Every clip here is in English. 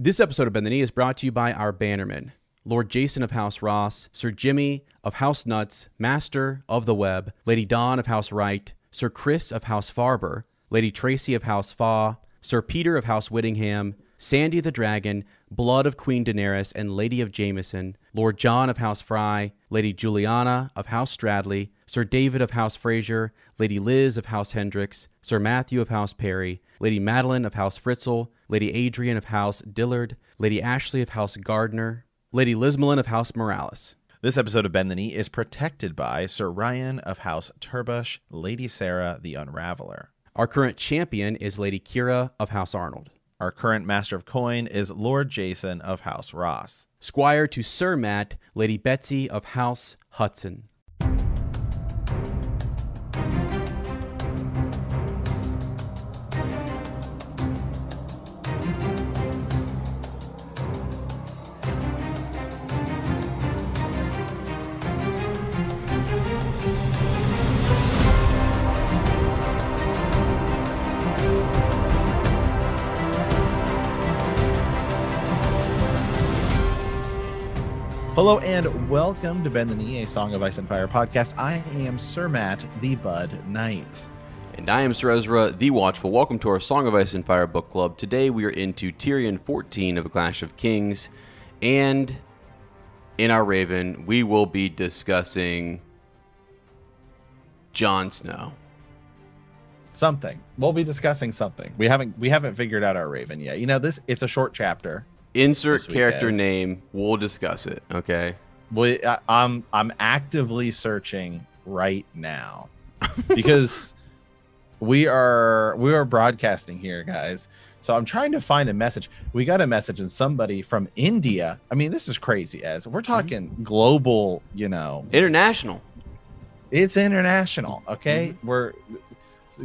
This episode of Bend the Knee is brought to you by our bannermen Lord Jason of House Ross, Sir Jimmy of House Nuts, Master of the Web, Lady Dawn of House Wright, Sir Chris of House Farber, Lady Tracy of House Faw, Sir Peter of House Whittingham, Sandy the Dragon, Blood of Queen Daenerys and Lady of Jameson, Lord John of House Fry, Lady Juliana of House Stradley, Sir David of House Fraser, Lady Liz of House Hendricks, Sir Matthew of House Perry, Lady Madeline of House Fritzl, Lady Adrian of House Dillard, Lady Ashley of House Gardner, Lady Lismelin of House Morales. This episode of Bend the Knee is protected by Sir Ryan of House Turbush, Lady Sarah the Unraveler. Our current champion is Lady Kira of House Arnold. Our current Master of Coin is Lord Jason of House Ross. Squire to Sir Matt, Lady Betsy of House Hudson. Hello and welcome to Bend the Knee, a Song of Ice and Fire podcast. I am Sir Matt, the Bud Knight. And I am Sir Ezra, the Watchful. Welcome to our Song of Ice and Fire book club. Today we are into Tyrion 14 of A Clash of Kings. And in our Raven, we will be discussing Jon Snow. Something. We'll be discussing something. We haven't we haven't figured out our Raven yet. You know, this it's a short chapter. Insert character name. We'll discuss it. Okay. We, I, I'm I'm actively searching right now because we are we are broadcasting here, guys. So I'm trying to find a message. We got a message and somebody from India. I mean, this is crazy. As we're mm-hmm. talking global, you know, International. it's international. Okay, mm-hmm. we're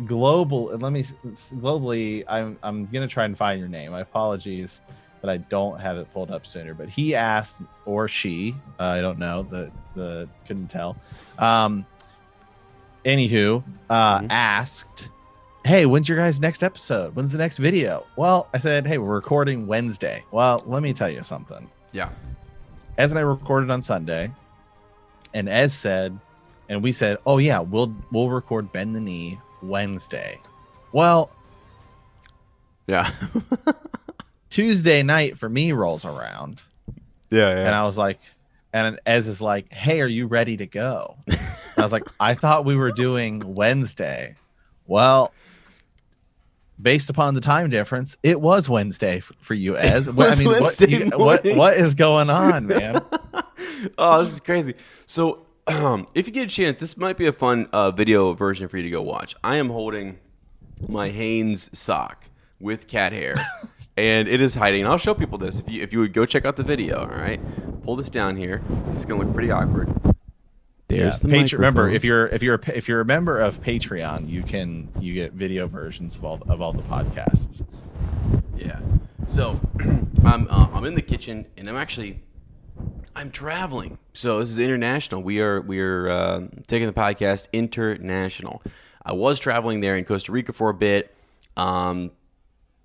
global. and Let me globally. I'm I'm gonna try and find your name. My apologies, but I don't have it pulled up sooner. But he asked, or she, uh, I don't know. The the couldn't tell. Um. Anywho, uh, Mhm. asked, "Hey, when's your guys' next episode? When's the next video?" Well, I said, "Hey, we're recording Wednesday." Well, let me tell you something. Yeah. Ez and I recorded on Sunday, and Ez said, and we said, "Oh yeah, we'll we'll record Bend the Knee Wednesday." Well, Yeah. Tuesday night for me rolls around, yeah. and I was like, and Ez is like, "Hey, are you ready to go?" I was like, "I thought we were doing Wednesday." Well. Based upon the time difference, it was Wednesday f- for you, Ez. What- was I mean, what, Wednesday you- what what is going on, man? oh, this is crazy. So, um, if you get a chance, this might be a fun uh, video version for you to go watch. I am holding my Hanes sock with cat hair, and it is hiding. And I'll show people this if you if you would go check out the video. All right, pull this down here. This is gonna look pretty awkward. There's the Patreon. Remember, if you're if you're a, if you're a member of Patreon, you can you get video versions of all of all the podcasts. Yeah. So I'm uh, I'm in the kitchen and I'm actually I'm traveling. So this is international. We are we are uh, taking the podcast international. I was traveling there in Costa Rica for a bit. Um,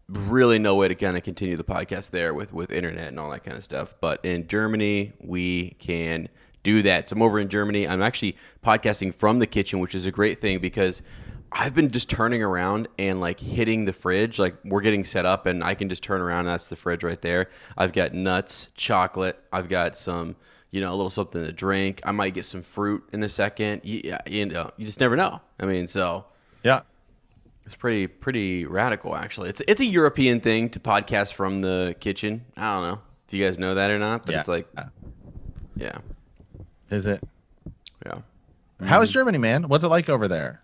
really no way to kind of continue the podcast there with with internet and all that kind of stuff. But in Germany, we can do that. So I'm over in Germany. I'm actually podcasting from the kitchen, which is a great thing because I've been just turning around and like hitting the fridge. Like we're getting set up, and I can just turn around. And that's the fridge right there. I've got nuts, chocolate. I've got some, you know, a little something to drink. I might get some fruit in a second. Yeah, you know, you just never know. I mean, so Yeah, it's pretty pretty radical actually. It's it's a European thing to podcast from the kitchen. I don't know if you guys know that or not, but yeah. it's like Uh, yeah, is it? yeah. How is Germany, man? What's it like over there?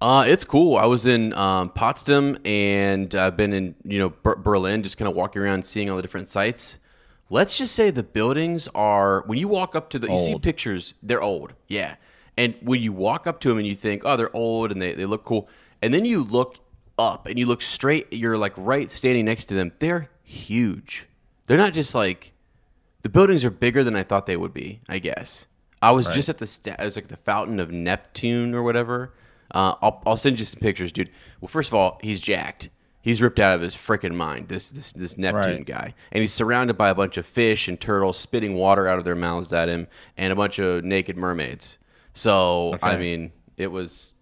Uh, it's cool. I was in um, Potsdam and I've been in you know Ber- Berlin, just kind of walking around, seeing all the different sites. Let's just say the buildings are when you walk up to the you see pictures, they're old, yeah. And when you walk up to them and you think, oh, they're old and they, they look cool, and then you look up and you look straight, you're like right standing next to them. They're huge. They're not just like the buildings are bigger than I thought they would be. I guess I was just at the sta- I was like the Fountain of Neptune or whatever. Uh, I'll I'll send you some pictures, dude. Well, first of all, he's jacked. he's ripped out of his freaking mind. This this this Neptune Right. guy, and he's surrounded by a bunch of fish and turtles spitting water out of their mouths at him, and a bunch of naked mermaids. So I mean, it was.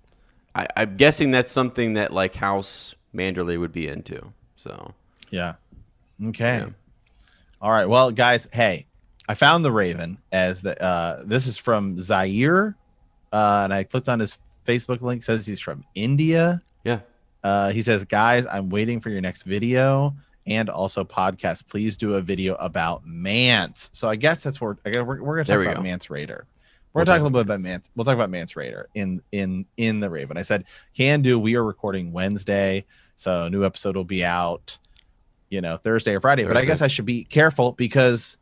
I, I'm guessing that's something that like House Manderley would be into. So Yeah. Okay. Yeah. All right. Well, guys, hey, I found the Raven as the uh this is from Zaire. Uh and I clicked on his Facebook link, says he's from India. yeah, Uh he says, guys, I'm waiting for your next video and also podcast. Please do a video about Mance. So I guess that's where I guess we're, we're gonna talk about go. Mance Rayder. We're gonna talk a little bit about Mance. We'll talk about Mance Rayder in in in the Raven. I said can do. We are recording Wednesday, so a new episode will be out, you know, Thursday or Friday. But I guess I should be careful because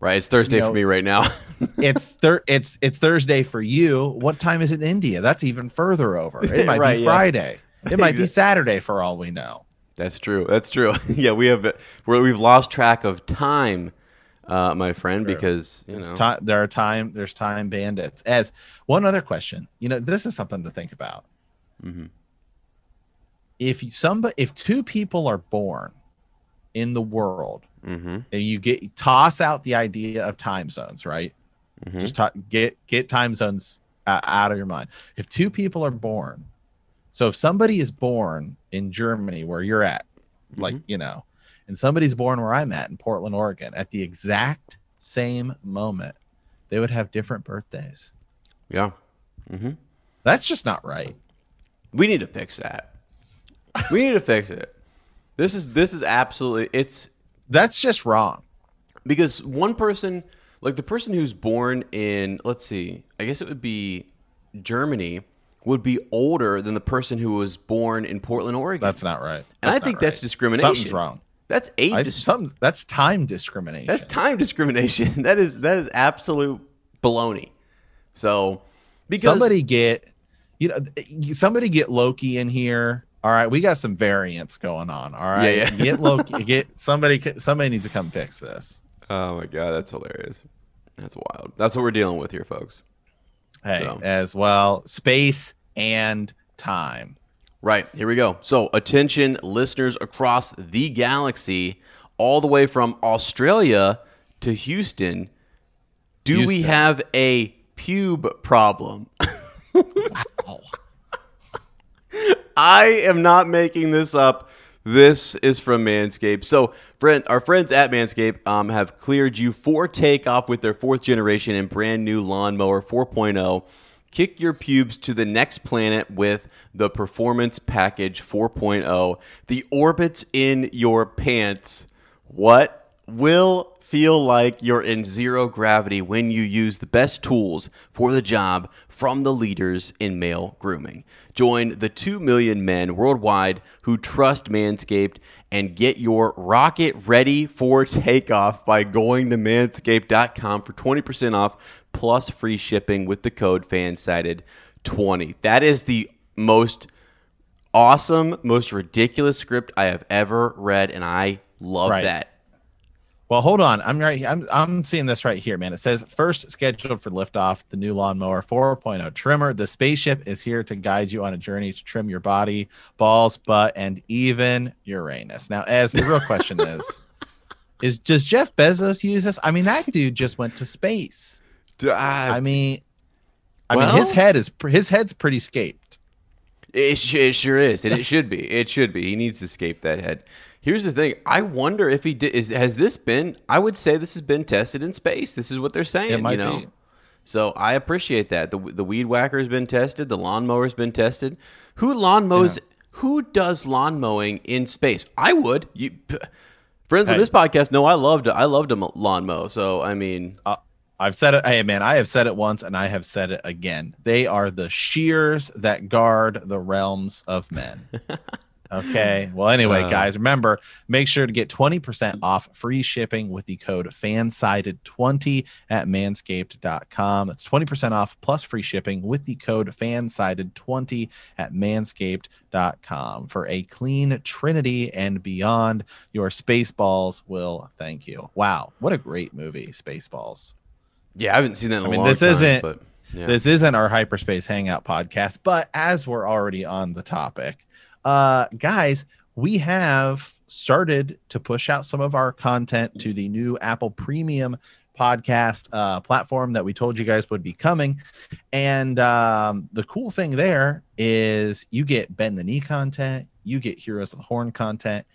right. It's Thursday You know- for me right now. it's thir- it's it's Thursday for you. What time is it in India? That's even further over. It might Right, be yeah. Friday. It might be Saturday for all we know. That's true. That's true. yeah, we have we're, we've lost track of time, uh, my friend, Sure. because you know. Ti- there are time there's time bandits. As one other question, you know, this is something to think about. Mhm. If you- somebody if two people are born in the world Mhm, and you get toss out the idea of time zones, right? mhm. Just ta- get get time zones uh, out of your mind. If two people are born, so if somebody is born in Germany where you're at, like Mhm. you know, and somebody's born where I'm at in Portland, Oregon, at the exact same moment, they would have different birthdays. yeah. hmm That's just not right. We need to fix that. we need to fix it. This is this is absolutely it's That's just wrong. because one person like the person who's born in let's see i guess it would be germany would be older than the person who was born in portland oregon That's not right. and i think not that's right. discrimination Something's wrong. That's age I, dis- that's time discrimination. that's time discrimination. That is that is absolute baloney. So because somebody get you know somebody get loki in here. All right we got some variants going on. All right Yeah, yeah. get loki get somebody somebody needs to come fix this. Oh my god that's hilarious. That's wild. That's what we're dealing with here folks. Hey So. as well space and time Right, here we go. So, attention listeners across the galaxy, all the way from Australia to Houston. Do we have a pube problem? oh, I am not making this up. This is from Manscaped. So, friend, our friends at Manscaped um, have cleared you for takeoff with their fourth generation and brand new lawnmower 4.0. Kick your pubes to the next planet with the Performance Package 4.0. The orbits in your pants. What will feel like you're in zero gravity when you use the best tools for the job from the leaders in male grooming. Join the 2 million men worldwide who trust Manscaped and get your rocket ready for takeoff by going to manscaped.com for 20% off plus free shipping with the code FANSIDED20. That is the most awesome, most ridiculous script I have ever read, and I love Right. that. well hold on i'm right i'm i'm seeing this right here man it says first scheduled for liftoff the new lawnmower 4.0 trimmer the spaceship is here to guide you on a journey to trim your body balls butt and even uranus now as the real question is is does jeff bezos use this i mean that dude just went to space i mean i mean his head is his head's pretty scaped It, sh- it sure is, and it should be. It should be. He needs to escape that head. Here's the thing. I wonder if he did. Is has this been? I would say this has been tested in space. This is what they're saying. It might you know. be. So I appreciate that. The the weed whacker has been tested. The lawnmower's been tested. Who lawn mows? Who does lawn mowing in space? I would. You friends of this podcast know I loved I loved a lawn mow. So I mean, uh, I've said it. Hey, man, I have said it once and I have said it again. They are the shears that guard the realms of men. Okay. Well, anyway, Uh. guys, remember, make sure to get 20% off free shipping with the code fansided20 at manscaped.com. That's 20% off plus free shipping with the code fansided20 at manscaped.com for a clean trinity and beyond. Your spaceballs will thank you. Wow. What a great movie, Spaceballs. Yeah, I haven't seen that in a I mean, long this time. isn't- But yeah. This isn't our hyperspace hangout podcast, but as we're already on the topic, uh, guys, we have started to push out some of our content to the new Apple Premium podcast uh, platform that we told you guys would be coming. And um, the cool thing there is you get Bend the Knee content, you get Heroes of the Horn content,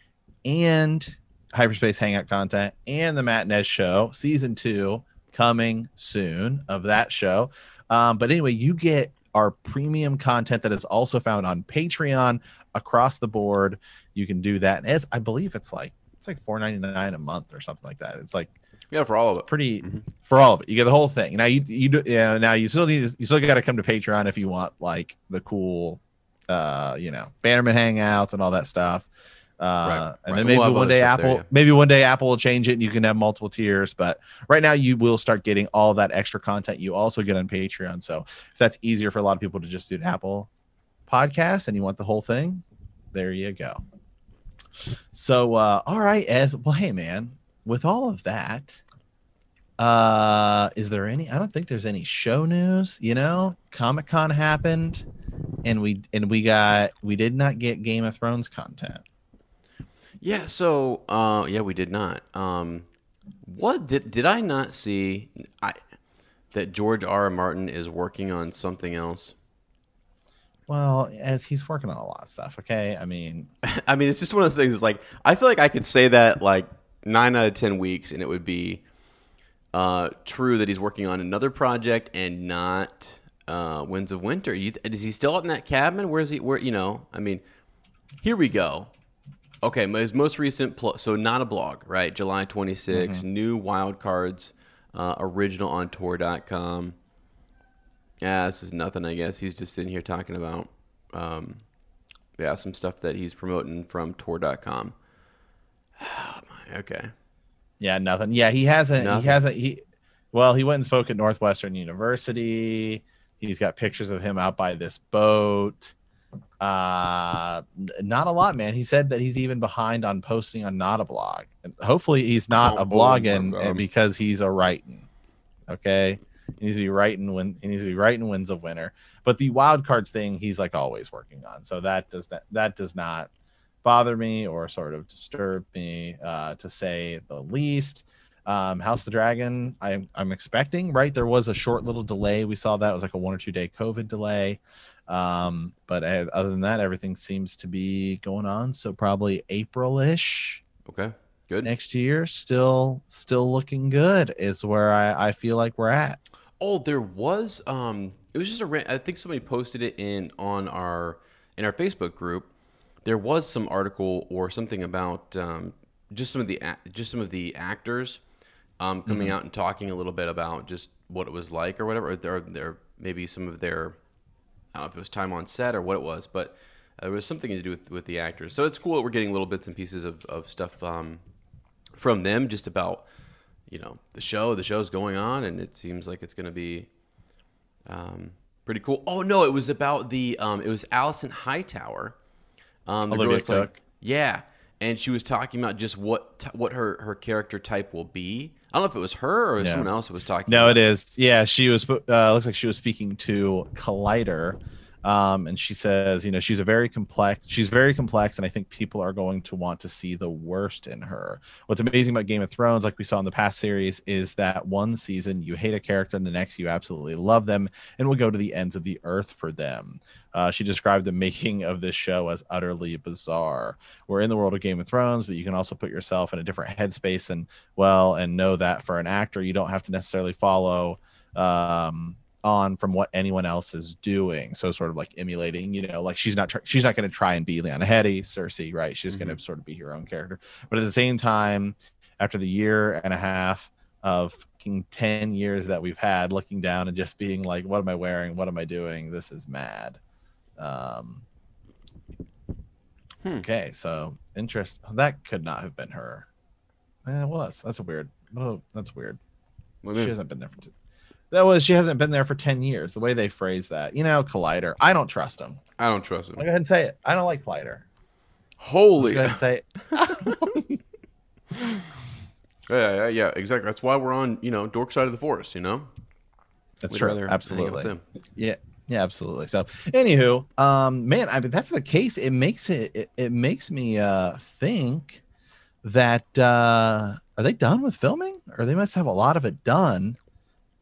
and Hyperspace Hangout content, and the Matt Nez Show season two coming soon of that show. Um, but anyway, you get our premium content that is also found on Patreon across the board. You can do that. And as I believe it's like it's like four ninety nine a month or something like that. It's like Yeah, for all of it. pretty Mhm. for all of it. You get the whole thing. Now you you do yeah. Now you still need you still got to come to Patreon if you want like the cool, uh, you know, Bannerman hangouts and all that stuff. Uh, Right, and right. then We'll maybe one day Apple, there, yeah. maybe one day Apple will change it and you can have multiple tiers. But right now you will start getting all that extra content you also get on Patreon. So if that's easier for a lot of people to just do an Apple podcast and you want the whole thing, there you go. So uh all right, as well, hey man, with all of that, uh is there any I don't think there's any show news, you know? Comic-Con happened and we and we got we did not get Game of Thrones content. Yeah, so uh, yeah, we did not. Um, what did did I not see? I that George R. R. Martin is working on something else. Well, as he's working on a lot of stuff, okay? I mean, I mean, it's just one of those things. It's like I feel like I could say that like nine out of ten weeks, and it would be uh, true that he's working on another project and not uh, Winds of Winter. You, is he still out in that cabin? Where is he? Where you know? I mean, here we go. Okay, his most recent pl- so not a blog, right? July 26, new wild cards, uh, original on Tor.com. Yeah, this is nothing, I guess. He's just sitting here talking about um, yeah, some stuff that he's promoting from Tor.com. Oh my, okay. yeah, nothing. Yeah, he hasn't Nothing. he hasn't he well, he went and spoke at Northwestern University. He's got pictures of him out by this boat. Uh not a lot, man. He said that he's even behind on posting on not a blog. And hopefully he's not Oh, a oh blogging because he's a writing. Okay. He needs to be writing when he needs to be writing winds of winter. But the wild cards thing he's like always working on. So that does not that does not bother me or sort of disturb me uh to say the least. Um, House of the Dragon, I'm I'm expecting, right? There was a short little delay. We saw that it was like a one or two day COVID delay. Um, but uh, other than that, everything seems to be going on. So probably April-ish Okay. Good. next year. Still still looking good is where I, I feel like we're at. Oh, there was um it was just a ran- I think somebody posted it in on our in our Facebook group. There was some article or something about um just some of the just some of the actors um coming out and talking a little bit about just what it was like or whatever or there there maybe some of their I don't know if it was time on set or what it was, but it was something to do with, with the actors. So it's cool that we're getting little bits and pieces of, of stuff um, from them just about, you know, the show. The show's going on, and it seems like it's going to be um, pretty cool. Oh, no, it was about the, um, it was Alicent Hightower. Um, Olivia Cooke. Yeah. And she was talking about just what t- what her, her character type will be. I don't know if it was her or someone else that was talking. No, it is. Yeah, she was. Uh, looks like she was speaking to Collider, um, and she says, you know, she's a very complex. She's very complex, and I think people are going to want to see the worst in her. What's amazing about Game of Thrones, like we saw in the past series, is that one season you hate a character, and the next you absolutely love them, and will go to the ends of the earth for them. Uh, she described the making of this show as utterly bizarre. We're in the world of Game of Thrones, but you can also put yourself in a different headspace and well, and know that for an actor, you don't have to necessarily follow um, on from what anyone else is doing. So sort of like emulating, you know, like she's not tr- she's not going to try and be Lena Headey, Cersei, right? She's going to sort of be her own character. But at the same time, after the year and a half of fucking 10 years that we've had looking down and just being like what am i wearing what am i doing this is mad um Hmm. okay so interest that could not have been her Eh, it was that's a weird oh, that's weird she hasn't been there for t- that was she hasn't been there for 10 years the way they phrase that you know collider i don't trust him I don't trust i'll him. go ahead and say it i don't like collider Holy. Let's go ahead and say it Yeah, yeah, yeah, exactly. That's why we're on, you know, dork side of the force. You know, that's We'd true rather hang out with absolutely them. yeah Yeah, absolutely. So, anywho, um, man, I mean that's the case. It makes it it, it makes me uh think that uh are they done with filming, or they must have a lot of it done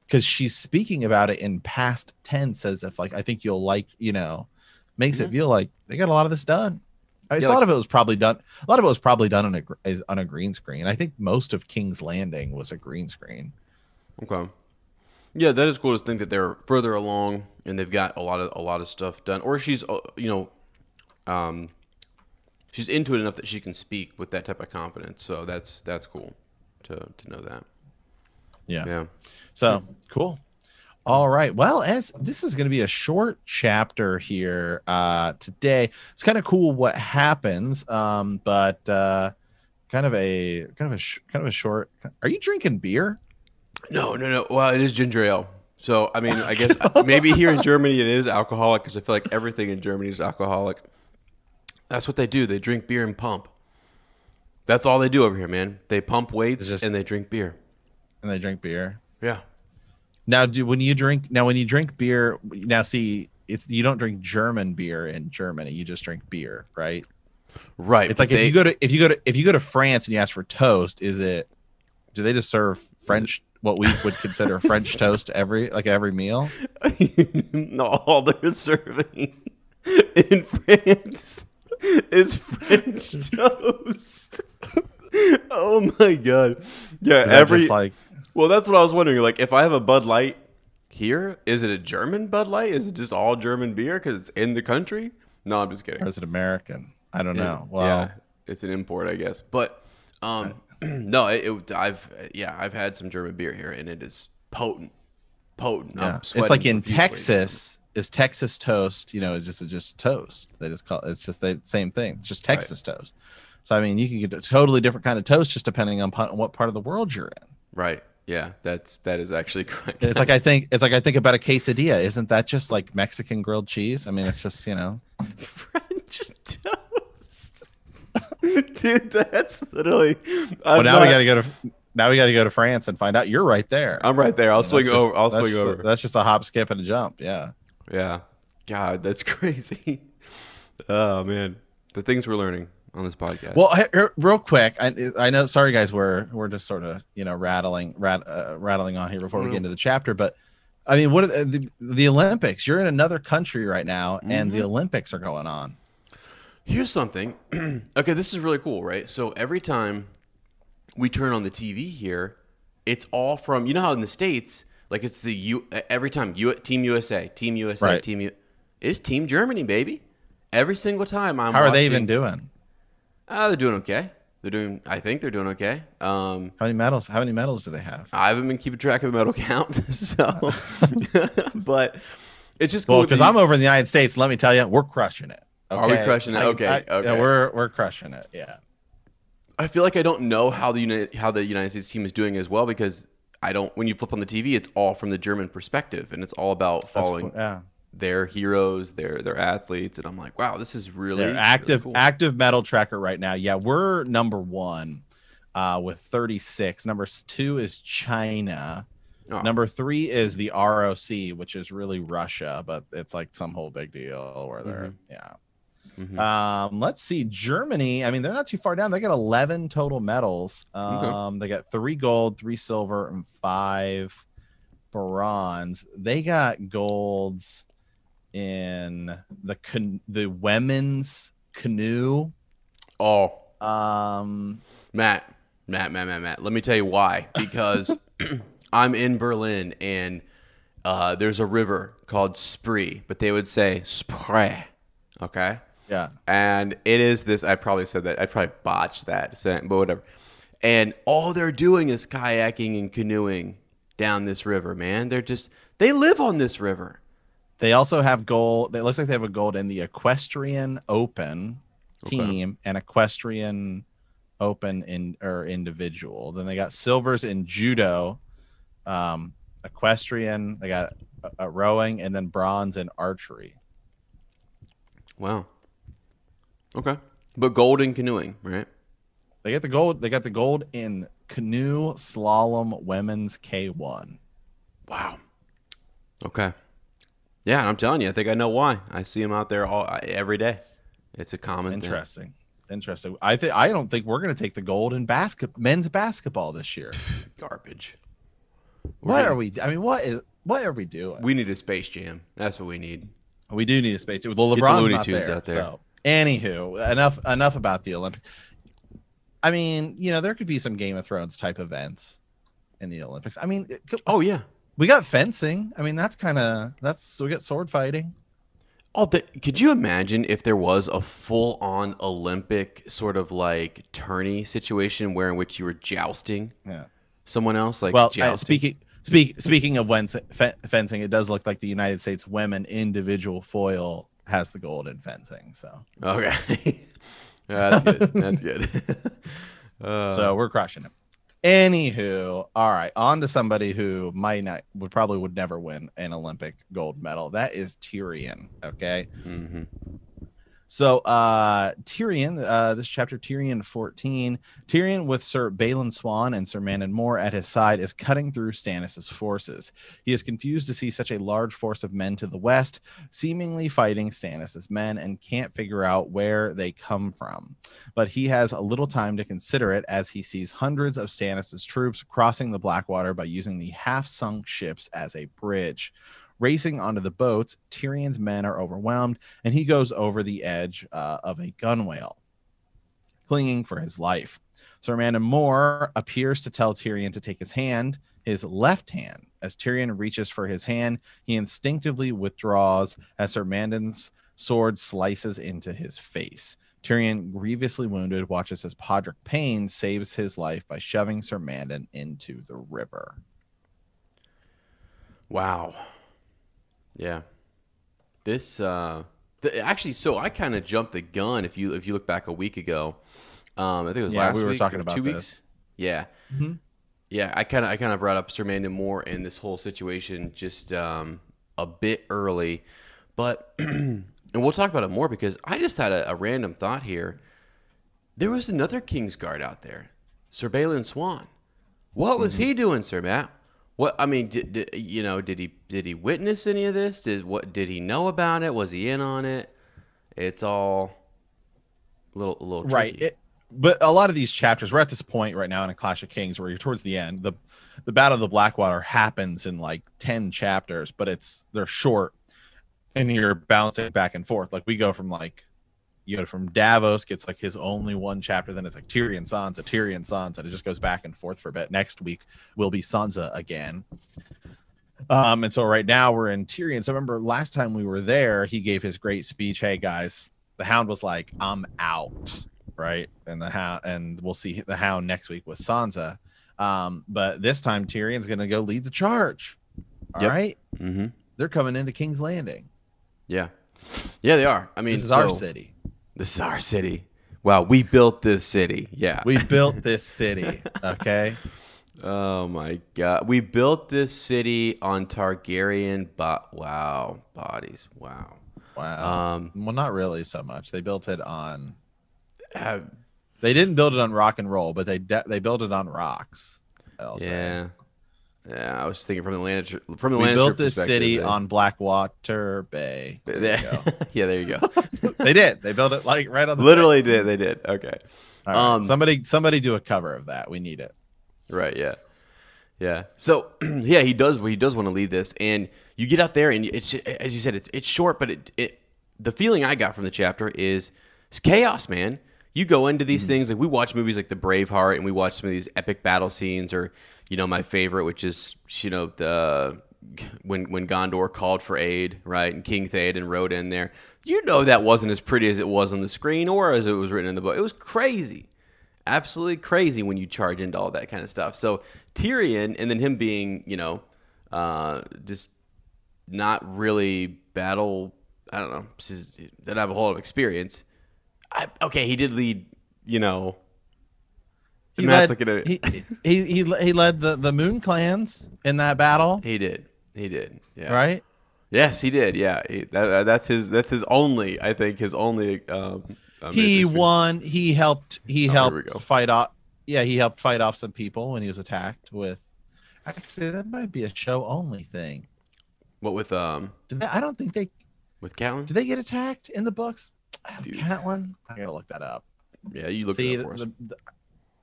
because she's speaking about it in past tense as if like I think you'll like you know makes it Mhm. feel like they got a lot of this done. I Yeah, a lot like- of it was probably done. A lot of it was probably done on a is on a green screen. I think most of King's Landing was a green screen. Okay. Yeah, that is cool to think that they're further along and they've got a lot of a lot of stuff done, or she's uh, you know, um, she's into it enough that she can speak with that type of confidence. So that's that's cool to to know that. Yeah. Yeah. So cool. All right. Well, as this is going to be a short chapter here uh, today, it's kind of cool what happens, um, but uh, kind of a kind of a sh- kind of a short. Are you drinking beer? No, no, no. Well, it is ginger ale. So I mean, I guess maybe here in Germany it is alcoholic because I feel like everything in Germany is alcoholic. That's what they do. They drink beer and pump. That's all they do over here, man. They pump weights this- and they drink beer. And they drink beer. Yeah. Now, do when you drink now when you drink beer now see it's you don't drink German beer in Germany. You just drink beer, right? Right. It's like if you go to if you go to if you go to France and you ask for toast, is it do they just serve French what we would consider French toast every like every meal? no, all they're serving in France is French toast. oh my god! Yeah, every like well, that's what I was wondering. Like, if I have a Bud Light here, is it a German Bud Light? Is it just all German beer because it's in the country? No, I'm just kidding. or is it American? I don't know. Yeah, Well, yeah, it's an import, I guess. But um, no, it, it, I've yeah, I've had some German beer here, and it is potent, potent. I'm yeah. It's like in profusely. Texas, is Texas toast, you know, it's just just toast. They just call it's just the same thing. It's just Texas toast. So I mean, you can get a totally different kind of toast just depending on what part of the world you're in. Right. Yeah, that's that is actually correct. It's like I think it's like I think about a quesadilla. Isn't that just like Mexican grilled cheese? I mean, it's just you know. French toast. Dude, that's literally. Well, I'm now we got to go to now we got to go to France and find out. You're right there. I'm right there. I'll That's swing just- over. I'll swing just a- over. that's just a hop, skip, and a jump. Yeah. yeah. God, that's crazy. Oh man, the things we're learning on this podcast. Well, real quick, I, I know. Sorry, guys, we're we're just sort of you know rattling rat, uh, rattling on here before we get into the chapter. But I mean, what are the, the, the Olympics? You're in another country right now, and the Mhm. Olympics are going on. Here's something. okay, this is really cool, right? So every time we turn on the TV here, it's all from you know how in the states, like it's the U every time U, Team USA, Team USA, Right. Team U. It's Team Germany, baby. Every single time I'm. How are they even doing? Uh, they're doing okay. They're doing. I think they're doing okay. Um, How many medals? How many medals do they have? I haven't been keeping track of the medal count, so. but it's just cool Well, because you- I'm over in the United States. Let me tell you, we're crushing it. Are we crushing it? I- Okay, I- okay. Yeah, we're we're crushing it. Yeah. I feel like I don't know how the United how the United States team is doing as well because I don't. When you flip on the TV, it's all from the German perspective, and it's all about following cool. Yeah. Their heroes, their their athletes, and I'm like, wow, this is really They're really active cool. active medal tracker right now. Yeah, we're number one uh, with 36. Number two is China. Oh, Number three is the ROC, which is really Russia, but it's like some whole big deal where they're yeah. mhm. Um, let's see, Germany. I mean, they're not too far down. They got 11 total medals. Okay. Um, they got three gold, three silver, and five bronze. They got golds in the can- the women's canoe. oh, Um, Matt, Matt, Matt, Matt, Matt. Let me tell you why. Because I'm in Berlin and uh, there's a river called Spree, but they would say Spree. Okay. yeah, and it is this. I probably said that. I probably botched that but whatever. And all they're doing is kayaking and canoeing down this river, man. They're just they live on this river. They also have gold. It looks like they have a gold in the equestrian open Okay. team and equestrian open in or individual. Then they got silvers in judo, um, equestrian. They got a, a rowing and then bronze in archery. Wow. Okay, but gold in canoeing, right? They get the gold. They got the gold in canoe slalom women's K one. Wow. Okay. Yeah, and I'm telling you, I think I know why. I see him out there all uh, every day. It's a common thing. Interesting. Interesting. I think I don't think we're going to take the gold in basket men's basketball this year. Garbage. We're what gonna- are we? I mean, what is? What are we doing? We need a space jam. That's what we need. We do need a space. Well, Get the LeBron's Looney not there, out there. So, anywho, enough enough about the Olympics. I mean, you know, there could be some Game of Thrones type events in the Olympics. I mean, could- Oh yeah. We got fencing. I mean, that's kind of that's we got sword fighting. Oh, the, could you imagine if there was a full-on Olympic sort of like tourney situation where in which you were jousting Yeah. someone else, like well, jousting? speaking speak speaking of when fe- fencing, it does look like the United States women individual foil has the gold in fencing. So, Okay. Yeah, that's good. That's good. uh, so we're crushing it. Anywho, all right, on to somebody who might not would probably would never win an Olympic gold medal. That is Tyrion. Okay. mhm. So uh Tyrion, uh this chapter Tyrion 14, Tyrion with Sir Balon Swann and Sir Mandon Moore at his side is cutting through Stannis' forces. He is confused to see such a large force of men to the west, seemingly fighting Stannis' men and can't figure out where they come from. But he has a little time to consider it as he sees hundreds of Stannis' troops crossing the Blackwater by using the half-sunk ships as a bridge. Racing onto the boats, Tyrion's men are overwhelmed and he goes over the edge uh, of a gunwale, clinging for his life. Sir Mandon Moore appears to tell Tyrion to take his hand, his left hand. As Tyrion reaches for his hand, he instinctively withdraws as Sir Mandon's sword slices into his face. Tyrion, grievously wounded, watches as Podrick Payne saves his life by shoving Sir Mandon into the river. Wow. Yeah. This uh th- actually so I kind of jumped the gun if you if you look back a week ago. Um I think it was Yeah, last we were week talking about two this. weeks. Yeah. Mhm. Yeah, I kind of I kind of brought up Sir Mandon Moore and this whole situation just um a bit early, but and we'll talk about it more because I just had a, a random thought here. There was another Kingsguard out there, Sir Balon Swann. What was Mm-hmm. he doing, Sir Matt? What I mean, did, did you know? Did he did he witness any of this? Did what? Did he know about it? Was he in on it? It's all a little a little right it, but a lot of these chapters we're at this point right now in a clash of kings where you're towards the end the the battle of the blackwater happens in like 10 chapters but it's they're short and you're bouncing back and forth like we go from like you know from davos gets like his only one chapter then it's like tyrion sansa tyrion sansa and it just goes back and forth for a bit. Next week will be sansa again. Um and so right now we're in tyrion. So remember last time we were there he gave his great speech hey guys the hound was like i'm out right? And the hound and we'll see the hound next week with sansa. Um but this time tyrion's gonna go lead the charge. All Yep. right, mm-hmm. they're coming into king's landing. Yeah, yeah, they are. I mean, this is our city This is our city. Wow, we built this city. Yeah. we built this city okay oh my god, we built this city on Targaryen. But wow, bodies. Wow. wow Um. well not really so much they built it on uh, they didn't build it on rock and roll but they de- they built it on rocks I'll say. Yeah. I was thinking from the land from the we Lannister built this city they- on blackwater bay There yeah, there you go. they did they built it like right on the bay. Literally did. They did. Okay. Right. Um, somebody somebody do a cover of that we need it Right. Yeah. Yeah. So yeah, he does. He does want to lead this, and you get out there, and it's as you said, it's it's short, but it it the feeling I got from the chapter is it's chaos, man. You go into these things like we watch movies like The Braveheart, and we watch some of these epic battle scenes, or you know my favorite, which is you know the when when Gondor called for aid, right, and King Theoden rode in there. You know that wasn't as pretty as it was on the screen or as it was written in the book. It was crazy absolutely crazy when you charge into all that kind of stuff. So Tyrion, and then him being, you know, uh, just not really battle. I don't know. Didn't have a whole lot of experience. I, okay, he did lead. You know, He Matt's led, looking at he, he he he led the the Moon clans in that battle, he did. He did. Yeah. right? Yes, he did. Yeah. He, that, that's his. That's his only. I think his only. Um, um, He won. He helped. He Oh, helped fight off. Yeah, he helped fight off some people when he was attacked with. Actually, that might be a show only thing. What with um they, I don't think they with Catelyn? did they get attacked in the books. Dude. Catelyn, I gotta look that up. Yeah, you look See, it up for us. the- the-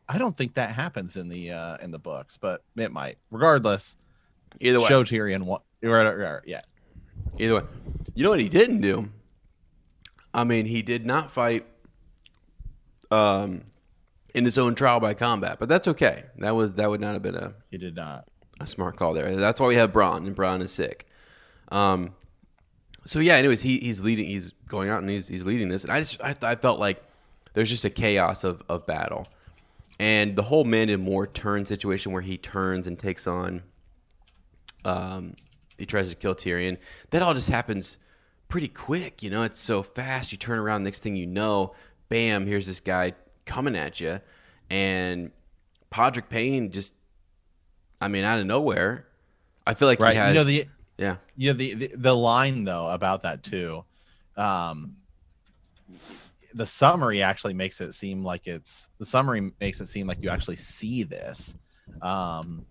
I don't think that happens in the uh in the books, but it might. Regardless, Either way, show Tyrion what. Right, right, right, yeah, either way. You know what he didn't do? I mean, he did not fight um in his own trial by combat, but that's okay. That was that would not have been a he did not. a smart call there. That's why we have Bronn, and Bronn is sick. Um, so yeah. Anyways, he he's leading. He's going out and he's he's leading this, and I just I, I felt like there's just a chaos of of battle, and the whole Mandon Moore turn situation where he turns and takes on. Um, he tries to kill Tyrion. That all just happens pretty quick. You know, it's so fast. You turn around, next thing you know, bam! Here's this guy coming at you, and Podrick Payne just I mean, out of nowhere, I feel like Right. he has. you know the yeah, yeah the, the the line though about that too. Um, the summary actually makes it seem like it's the summary makes it seem like you actually see this. Um,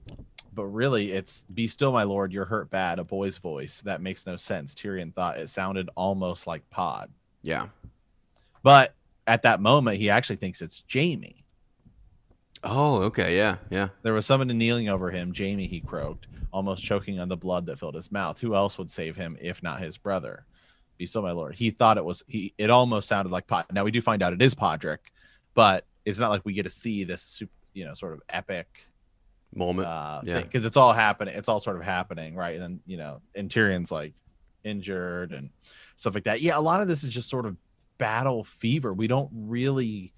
but really, it's "Be still, my lord, you're hurt bad." A boy's voice that makes no sense. Tyrion thought it sounded almost like Pod, yeah. but at that moment, he actually thinks it's Jaime. Oh, okay, yeah, yeah. There was someone kneeling over him. Jaime, he croaked, almost choking on the blood that filled his mouth. Who else would save him if not his brother? Be still, my lord. He thought it was he. It almost sounded like Pod. Now we do find out it is Podrick, but it's not like we get to see this, super, you know, sort of epic Moment. uh Yeah. because it's all happening. It's all sort of happening, right? And then you know, and Tyrion's like injured and stuff like that. Yeah, a lot of this is just sort of battle fever. We don't really.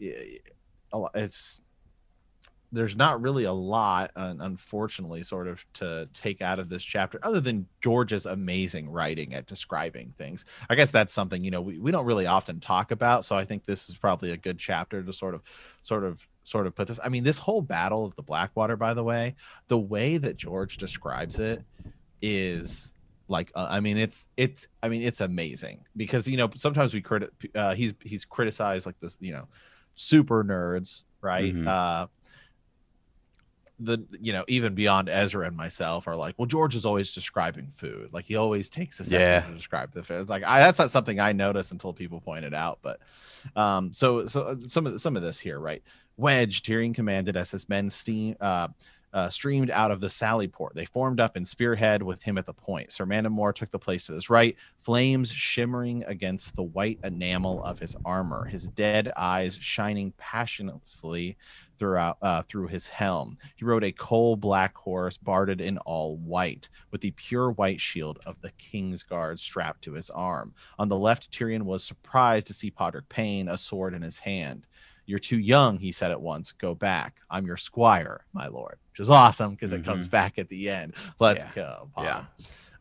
eh, It's there's not really a lot, un- unfortunately, sort of to take out of this chapter, other than George's amazing writing at describing things. I guess that's something you know we, we don't really often talk about. So I think this is probably a good chapter to sort of, sort of, sort of put this. I mean, this whole battle of the Blackwater, by the way, the way that George describes it is like uh, I mean it's it's I mean it's amazing because you know sometimes we credit uh, he's he's criticized like this you know super nerds right Mhm. uh the you know even beyond Ezra and myself are like well George is always describing food like he always takes a second Yeah. to describe the food it's like I, that's not something I noticed until people pointed out but um so so uh, some of some of this here right Wedge Tyrion commanded as his men steam uh uh, streamed out of the sally port. They formed up in spearhead with him at the point. Sir Mandon Moore took the place to his right, flames shimmering against the white enamel of his armor, his dead eyes shining passionately throughout uh, through his helm. He rode a coal black horse, barded in all white, with the pure white shield of the King's Guard strapped to his arm. On the left, Tyrion was surprised to see Podrick Payne, a sword in his hand. You're too young, he said at once. Go back. I'm your squire, my lord. Which is awesome because it comes back at the end. Let's Yeah. go. Pod. Yeah.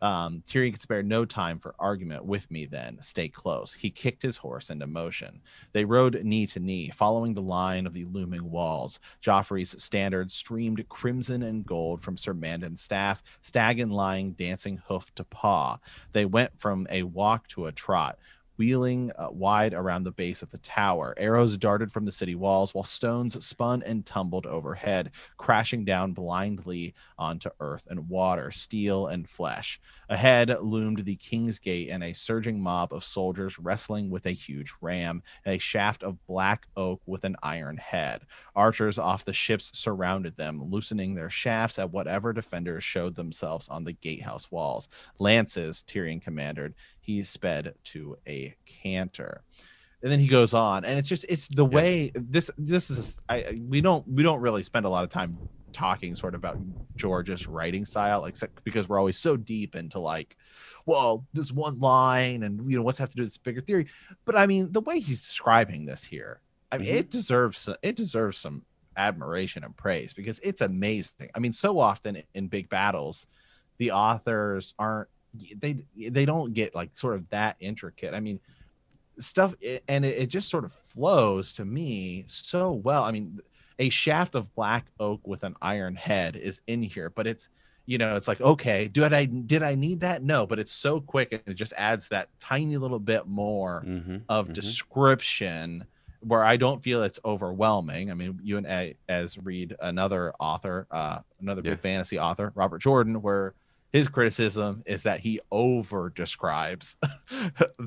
Um, Tyrion could spare no time for argument with me then. Stay close. He kicked his horse into motion. They rode knee to knee, following the line of the looming walls. Joffrey's standard streamed crimson and gold from Sir Mandon's staff, Staggin lying dancing hoof to paw. They went from a walk to a trot wheeling uh, wide around the base of the tower. Arrows darted from the city walls, while stones spun and tumbled overhead, crashing down blindly onto earth and water, steel and flesh. Ahead loomed the King's Gate and a surging mob of soldiers wrestling with a huge ram and a shaft of black oak with an iron head. Archers off the ships surrounded them, loosening their shafts at whatever defenders showed themselves on the gatehouse walls. Lances, Tyrion commanded, he sped to a canter and then he goes on and it's just it's the Yeah. way this this is I we don't we don't really spend a lot of time talking sort of about George's writing style except because we're always so deep into like well this one line and you know what's have to do with this bigger theory but I mean the way he's describing this here I mean Mhm. it deserves it deserves some admiration and praise because it's amazing I mean so often in big battles the authors aren't they they don't get like sort of that intricate i mean stuff and it, it just sort of flows to me so well i mean a shaft of black oak with an iron head is in here but it's you know it's like okay did i did i need that no but it's so quick and it just adds that tiny little bit more Mm-hmm. of description where I don't feel it's overwhelming. I mean, you and A- as read another author, uh, another Yeah. big fantasy author, Robert Jordan, where his criticism is that he over describes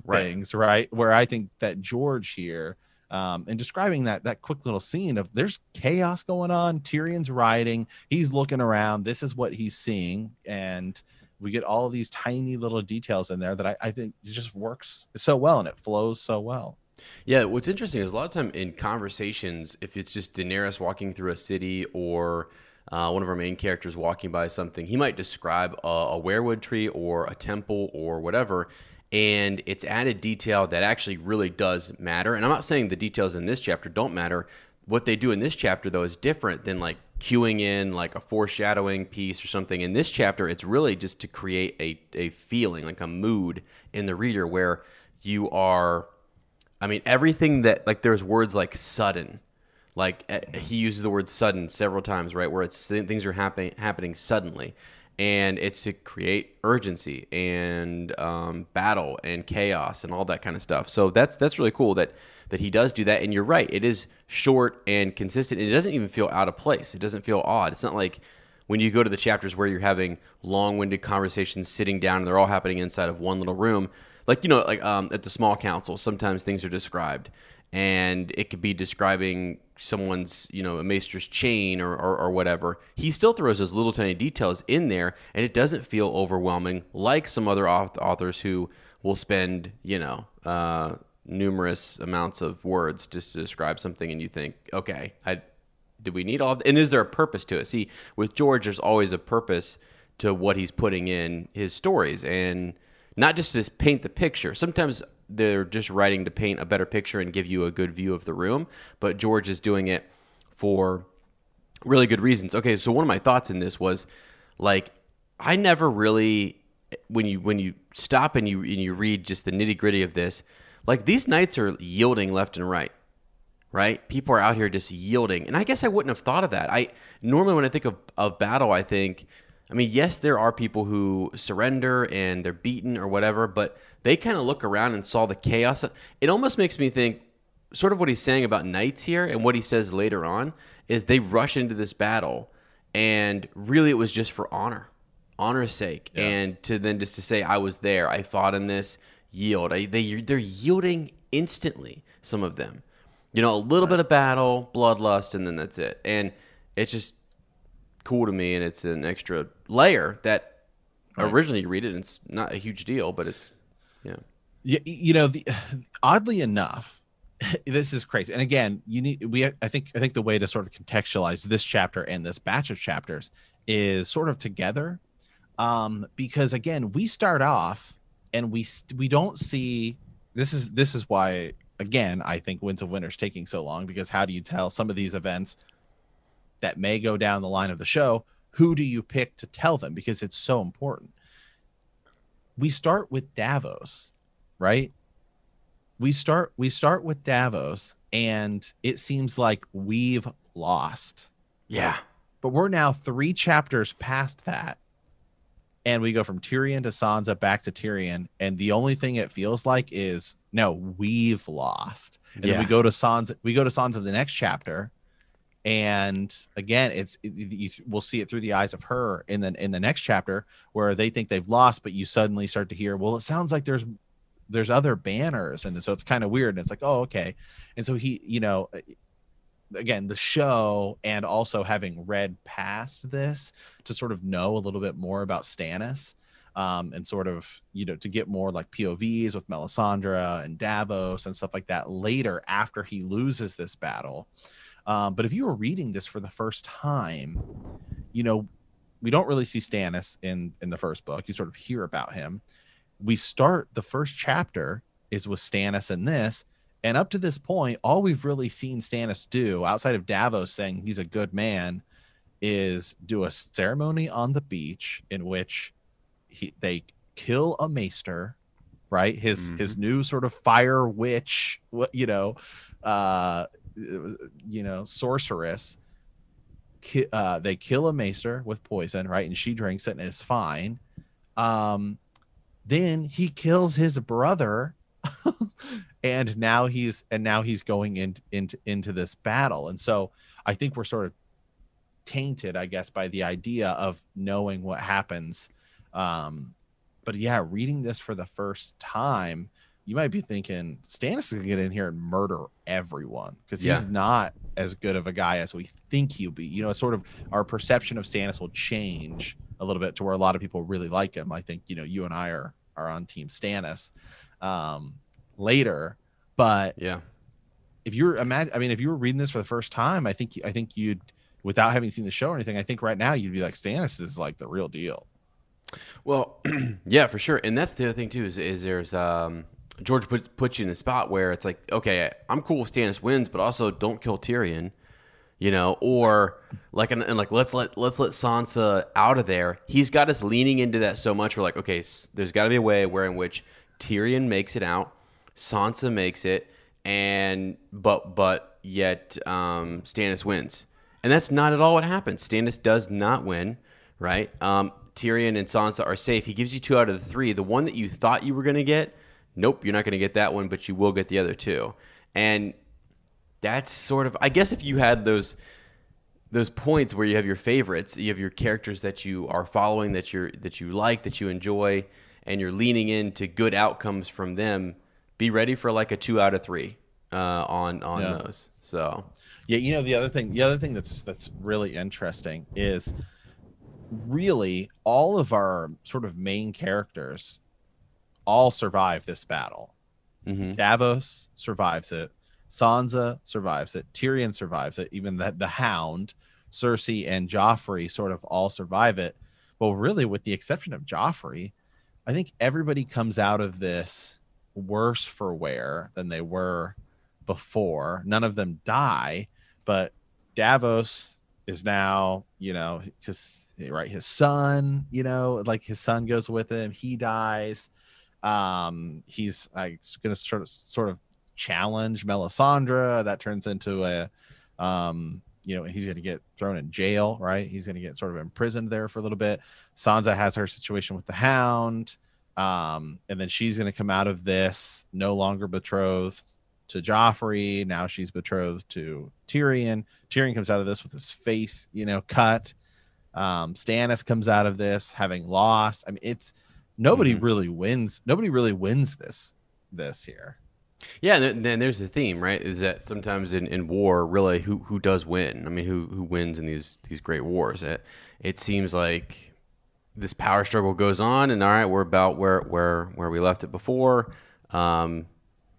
Right. things, right? Where I think that George here, um, in describing that that quick little scene of there's chaos going on, Tyrion's riding, he's looking around, this is what he's seeing, and we get all these tiny little details in there that I, I think just works so well and it flows so well. Yeah, what's interesting is a lot of time in conversations, if it's just Daenerys walking through a city or uh, one of our main characters walking by something, he might describe a, a weirwood tree or a temple or whatever, and it's added detail that actually really does matter. And I'm not saying the details in this chapter don't matter. What they do in this chapter, though, is different than like cueing in like a foreshadowing piece or something. In this chapter, it's really just to create a, a feeling, like a mood in the reader where you are I mean, everything that like there's words like sudden, like uh, he uses the word sudden several times, right? Where it's things are happening happening suddenly, and it's to create urgency and um, battle and chaos and all that kind of stuff. So that's that's really cool that that he does do that. And you're right, it is short and consistent. And it doesn't even feel out of place. It doesn't feel odd. It's not like when you go to the chapters where you're having long-winded conversations sitting down and they're all happening inside of one little room like you know like um, at the small council sometimes things are described and it could be describing someone's you know a maester's chain or, or, or whatever he still throws those little tiny details in there and it doesn't feel overwhelming like some other authors who will spend you know uh, numerous amounts of words just to describe something and you think okay i do we need all of and is there a purpose to it see with george there's always a purpose to what he's putting in his stories and not just to paint the picture. Sometimes they're just writing to paint a better picture and give you a good view of the room, but George is doing it for really good reasons. Okay, so one of my thoughts in this was like I never really when you when you stop and you and you read just the nitty gritty of this, like these knights are yielding left and right. Right? People are out here just yielding. And I guess I wouldn't have thought of that. I normally when I think of, of battle, I think I mean, yes, there are people who surrender and they're beaten or whatever, but they kind of look around and saw the chaos. It almost makes me think sort of what he's saying about knights here and what he says later on is they rush into this battle and really it was just for honor, honor's sake. Yeah. And to then just to say, I was there, I fought in this, yield. I, they, they're yielding instantly, some of them. You know, a little bit of battle, bloodlust, and then that's it. And it's just cool to me, and it's an extra layer that Right. originally you read it, and it's not a huge deal, but it's yeah, you, you know the oddly enough this is crazy. And again you need we i think i think the way to sort of contextualize this chapter and this batch of chapters is sort of together. Um because again we start off and we we don't see this is this is why again i think winds of Winter is taking so long because how do you tell some of these events that may go down the line of the show who do you pick to tell them? Because it's so important. We start with davos right? We start we start with davos and it seems like we've lost. Yeah, but we're now three chapters past that and we go from tyrion to sansa back to tyrion and the only thing it feels like is no we've lost. And then Yeah. we go to sansa we go to sansa the next chapter and again it's it, you, we'll see it through the eyes of her in the in the next chapter where they think they've lost but you suddenly start to hear well it sounds like there's there's other banners and so it's kind of weird and it's like oh okay and so he you know again the show and also having read past this to sort of know a little bit more about Stannis um, and sort of you know to get more like POVs with Melisandre and Davos and stuff like that later after he loses this battle. Um, but if you were reading this for the first time, you know we don't really see Stannis in in the first book. You sort of hear about him. We start the first chapter is with Stannis in this, and up to this point, all we've really seen Stannis do, outside of Davos saying he's a good man, is do a ceremony on the beach in which he they kill a maester, right? His his new sort of fire witch, you know, uh, you know, sorceress. Ki- Uh, they kill a maester with poison, right? And she drinks it and it's fine. Um, then he kills his brother and now he's and now he's going into into into this battle and so i think we're sort of tainted i guess by the idea of knowing what happens Um, but yeah, reading this for the first time, you might be thinking Stannis is gonna get in here and murder everyone because Yeah. he's not as good of a guy as we think he'll be. You know, sort of our perception of Stannis will change a little bit to where a lot of people really like him. I think you know you and I are are on Team Stannis um, later, but Yeah. if you're imagine, I mean, if you were reading this for the first time, I think I think you'd without having seen the show or anything, I think right now you'd be like Stannis is like the real deal. Well, yeah, for sure. And that's the other thing too is, is there's um, George puts puts you in the spot where it's like, okay, I'm cool if Stannis wins, but also don't kill Tyrion, you know, or like and, and like let's let let's let Sansa out of there. He's got us leaning into that so much. We're like, okay, there's got to be a way where in which Tyrion makes it out, Sansa makes it, and but but yet um, Stannis wins, and that's not at all what happens. Stannis does not win, right? Um, Tyrion and Sansa are safe. He gives you two out of the three. The one that you thought you were going to get, nope, you're not going to get that one, but you will get the other two. And that's sort of, I guess, if you had those those points where you have your favorites, you have your characters that you are following, that you're that you like, that you enjoy, and you're leaning into good outcomes from them. Be ready for like a two out of three uh, on on Yeah. those. So Yeah, you know the other thing, the other thing that's that's really interesting is really all of our sort of main characters all survive this battle. mhm. Davos survives it. Sansa survives it. Tyrion survives it. Even the, the Hound, Cersei, and Joffrey sort of all survive it. Well, really, with the exception of Joffrey, I think everybody comes out of this worse for wear than they were before. None of them die, but Davos is now, you know, because right, his son, you know, like his son goes with him. He dies um he's like gonna sort of sort of challenge melisandre. That turns into a um you know he's gonna get thrown in jail right? He's gonna get sort of imprisoned there for a little bit. Sansa has her situation with the hound um and then she's gonna come out of this no longer betrothed to joffrey. Now she's betrothed to tyrion. Tyrion comes out of this with his face you know cut. Um stannis comes out of this having lost. I mean it's nobody Mhm. really wins nobody really wins this this here Yeah, and then- then there's the theme, right? Is that sometimes in, in war, really, who who does win? I mean, who who wins in these these great wars? It it seems like this power struggle goes on, and all right, we're about where where where we left it before. Um,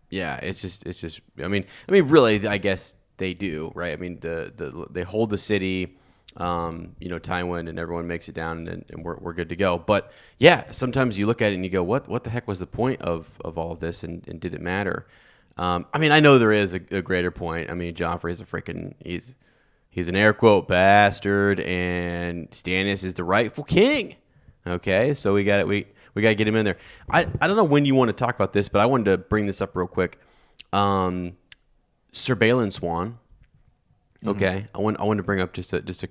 yeah, it's just it's just. I mean, I mean, really, I guess they do, right? I mean, the the they hold the city. Um, you know, Tywin and everyone makes it down, and, and we're, we're good to go. But yeah, sometimes you look at it and you go, "What what the heck was the point of of all of this, and, and did it matter?" Um, I mean, I know there is a, a greater point. I mean, Joffrey is a freaking he's he's an air quote bastard, and Stannis is the rightful king. Okay, so we got it. We we got to get him in there. I I don't know when you want to talk about this, but I wanted to bring this up real quick. Um, Sir Balon Swann. Okay, I want I want to bring up just a just a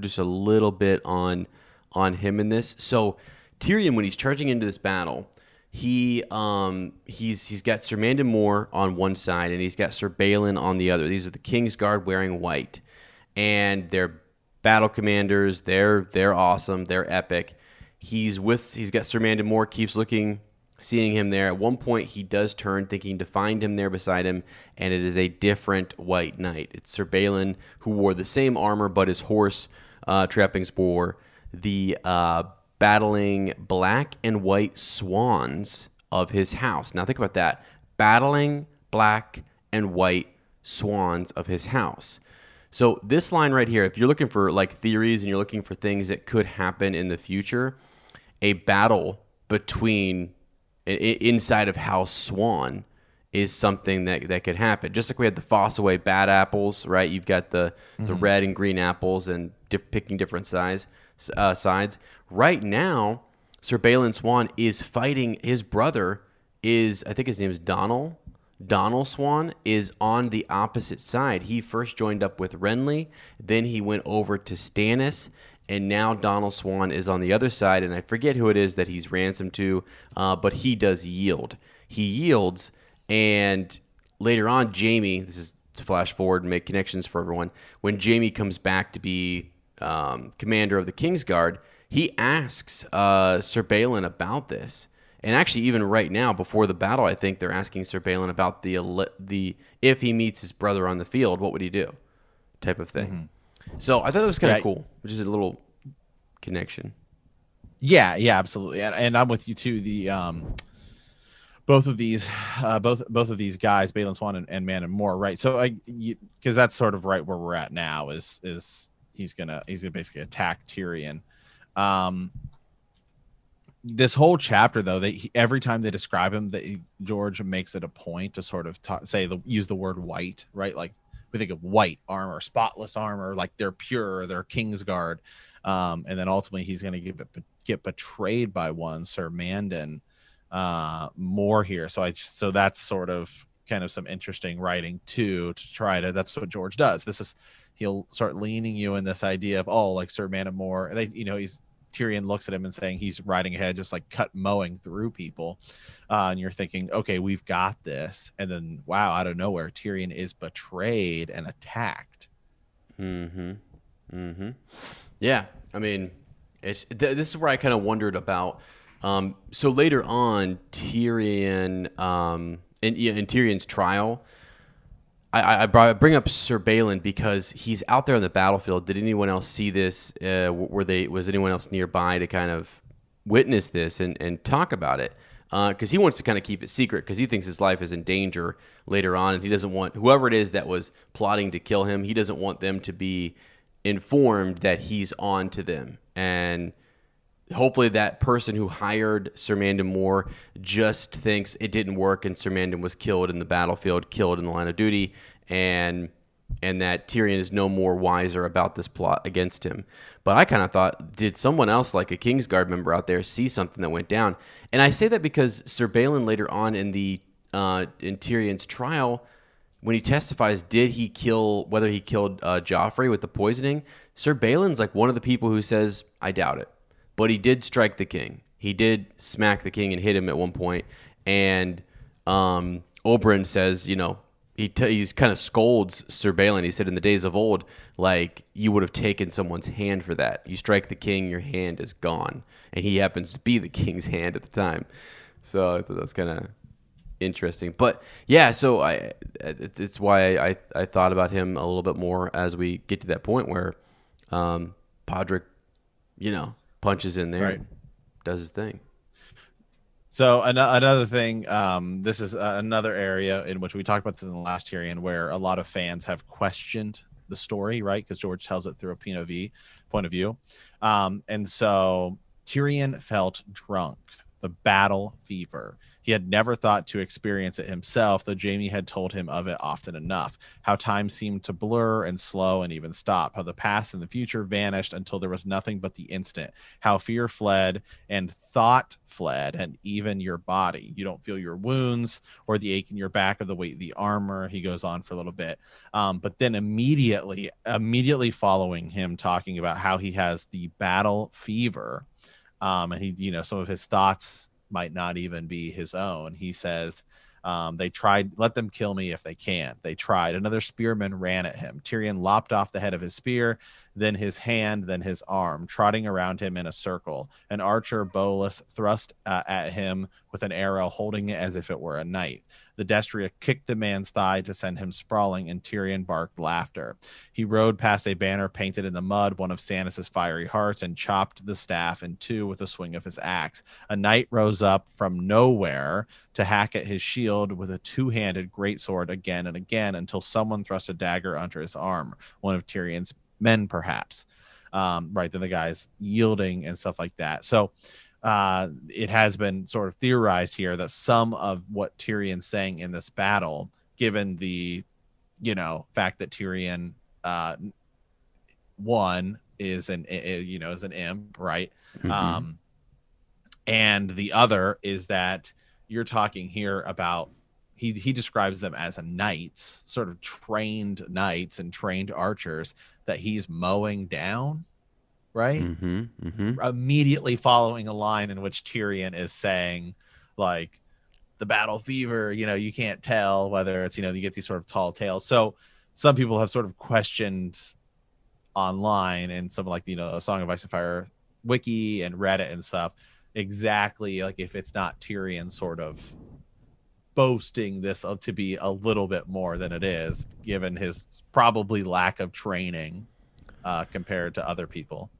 just a little bit on on him in this. So Tyrion, when he's charging into this battle, he um he's he's got Sir Mandon Moore on one side and he's got Sir Balon on the other. These are the King's Guard wearing white, and they're battle commanders. They're they're awesome. They're epic. He's with he's got Sir Mandon Moore keeps looking seeing him there. At one point, he does turn, thinking to find him there beside him, and it is a different white knight. It's Sir Balon, who wore the same armor, but his horse uh, trappings bore the uh, battling black and white swans of his house. Now, think about that battling black and white swans of his house. So, this line right here, if you're looking for like theories and you're looking for things that could happen in the future, a battle between inside of House Swann is something that that could happen. Just like we had the Fossaway bad apples, right? You've got the the red and green apples and diff- picking different size uh, sides. Right now, Sir Balon Swann is fighting his brother. Is I think his name is Donald. Donald Swann is on the opposite side. He first joined up with Renly, then he went over to Stannis, and now Donald Swann is on the other side. And I forget who it is that he's ransomed to, uh, but he does yield. He yields, and later on, Jamie. This is to flash forward and make connections for everyone. When Jamie comes back to be um, commander of the Kingsguard, he asks uh, Sir Balon about this. And actually, even right now, before the battle, I think they're asking Sir Balon about the the if he meets his brother on the field, what would he do, type of thing. Mm-hmm. So I thought that was kind of yeah. cool, which is a little connection. Yeah, yeah, absolutely, and, and I'm with you too. The um, both of these, uh, both both of these guys, Balon Swann and, and Mandon Moore, right? So I, because that's sort of right where we're at now. Is is he's gonna he's gonna basically attack Tyrion. Um, this whole chapter though they every time they describe him that george makes it a point to sort of talk, say the use the word white right like we think of white armor spotless armor like they're pure they're kingsguard um, and then ultimately he's going to get get betrayed by one sir mandon uh, Moore here. So i so that's sort of kind of some interesting writing too to try to that's what george does. This is he'll start leaning you in this idea of oh like sir mandon Moore they you know he's Tyrion looks at him and saying he's riding ahead, just like cut mowing through people. Uh, and you're thinking, okay, we've got this. And then, wow, out of nowhere, Tyrion is betrayed and attacked. Mm-hmm. Mm-hmm. Yeah. I mean, it's th- this is where I kind of wondered about. Um, so later on, Tyrion, um, in, in Tyrion's trial, I, I bring up Sir Balon because he's out there on the battlefield. Did anyone else see this? Uh, were they was anyone else nearby to kind of witness this and, and talk about it? Because uh, he wants to kind of keep it secret because he thinks his life is in danger later on, and he doesn't want whoever it is that was plotting to kill him. He doesn't want them to be informed that he's on to them and hopefully that person who hired Sir Mandon Moore just thinks it didn't work and Sir Mandon was killed in the battlefield, killed in the line of duty, and and that Tyrion is no more wiser about this plot against him. But I kind of thought, did someone else, like a Kingsguard member out there, see something that went down? And I say that because Sir Balon later on in the uh, in Tyrion's trial, when he testifies, did he kill whether he killed uh, Joffrey with the poisoning? Sir Balon's like one of the people who says, I doubt it but he did strike the king. He did smack the king and hit him at one point. And um, Oberyn says, you know, he t- he's kind of scolds Sir Balon. He said, in the days of old, like you would have taken someone's hand for that. You strike the king, your hand is gone, and he happens to be the king's hand at the time. So I thought that was kind of interesting. But yeah, so I it's, it's why I I thought about him a little bit more as we get to that point where um, Podrick, you know, punches in there, right. does his thing. So an- another thing, um, this is uh, another area in which we talked about this in the last Tyrion, where a lot of fans have questioned the story, right? Because George tells it through a POV point of view, um, and so Tyrion felt drunk, the battle fever. He had never thought to experience it himself, though Jamie had told him of it often enough. How time seemed to blur and slow and even stop. How the past and the future vanished until there was nothing but the instant. How fear fled and thought fled, and even your body. You don't feel your wounds or the ache in your back or the weight of the armor. He goes on for a little bit. Um, but then immediately, immediately following him talking about how he has the battle fever. Um, and he, you know, some of his thoughts might not even be his own. He says, um, they tried, let them kill me if they can. They tried. Another spearman ran at him. Tyrion lopped off the head of his spear, then his hand, then his arm, trotting around him in a circle. An archer, bowless, thrust uh, at him with an arrow, holding it as if it were a knife. The destrier kicked the man's thigh to send him sprawling, and Tyrion barked laughter. He rode past a banner painted in the mud, one of Stannis' fiery hearts, and chopped the staff in two with a swing of his axe. A knight rose up from nowhere to hack at his shield with a two-handed greatsword again and again until someone thrust a dagger under his arm, one of Tyrion's men, perhaps. Um, right, then the guy's yielding and stuff like that. So uh, it has been sort of theorized here that some of what Tyrion's saying in this battle, given the, you know, fact that Tyrion, uh, one is an, you know, is an imp, right? Mm-hmm. Um, and the other is that you're talking here about he he describes them as a knights, sort of trained knights and trained archers that he's mowing down right? Mm-hmm, mm-hmm. Immediately following a line in which Tyrion is saying, like, the battle fever, you know, you can't tell whether it's, you know, you get these sort of tall tales. So some people have sort of questioned online and some like, you know, a Song of Ice and Fire wiki and Reddit and stuff exactly like if it's not Tyrion sort of boasting this up to be a little bit more than it is, given his probably lack of training uh, compared to other people.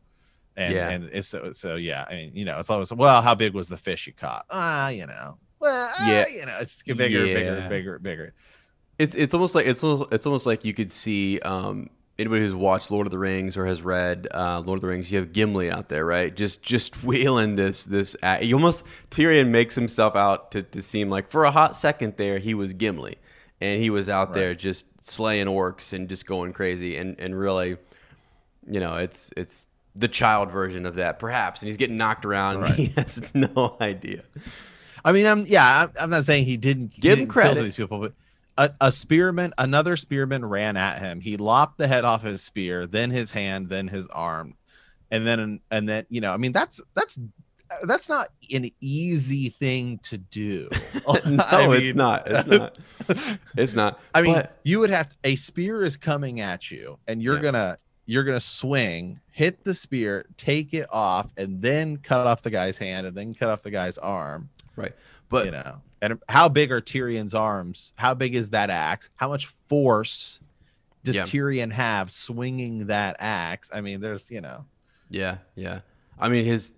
And Yeah. and it's so so yeah, I mean, you know, it's always well, how big was the fish you caught? Ah, you know. Well, ah, Yeah. you know, it's bigger, bigger, Yeah. bigger, bigger. It's it's almost like it's almost, it's almost like you could see um, anybody who's watched Lord of the Rings or has read uh, Lord of the Rings. You have Gimli out there, right? Just just wheeling this this. act. You almost Tyrion makes himself out to, to seem like for a hot second there he was Gimli, and he was out there just slaying orcs and just going crazy and and really, you know, it's it's the child version of that perhaps, and he's getting knocked around and he has no idea. I mean, I'm yeah, I'm, I'm not saying he didn't he Give him didn't credit. these people, but a, a spearman, another spearman ran at him. He lopped the head off his spear, then his hand, then his arm, and then and then you know, I mean, that's that's that's not an easy thing to do. no, I it's not. It's not. It's not. I mean, But- you would have to, a spear is coming at you, and you're Yeah. gonna you're gonna swing, hit the spear, take it off, and then cut off the guy's hand, and then cut off the guy's arm. right. But you know, and how big are Tyrion's arms? How big is that axe? How much force does Yeah. Tyrion have swinging that axe? I mean, there's you know, Yeah, yeah. I mean, his.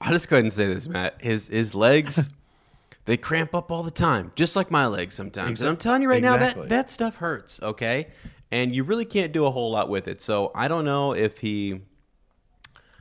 I'll just go ahead and say this, Matt. His his legs, they cramp up all the time, just like my legs sometimes. and I'm telling you right now that that stuff hurts. Okay, and you really can't do a whole lot with it. So I don't know if he.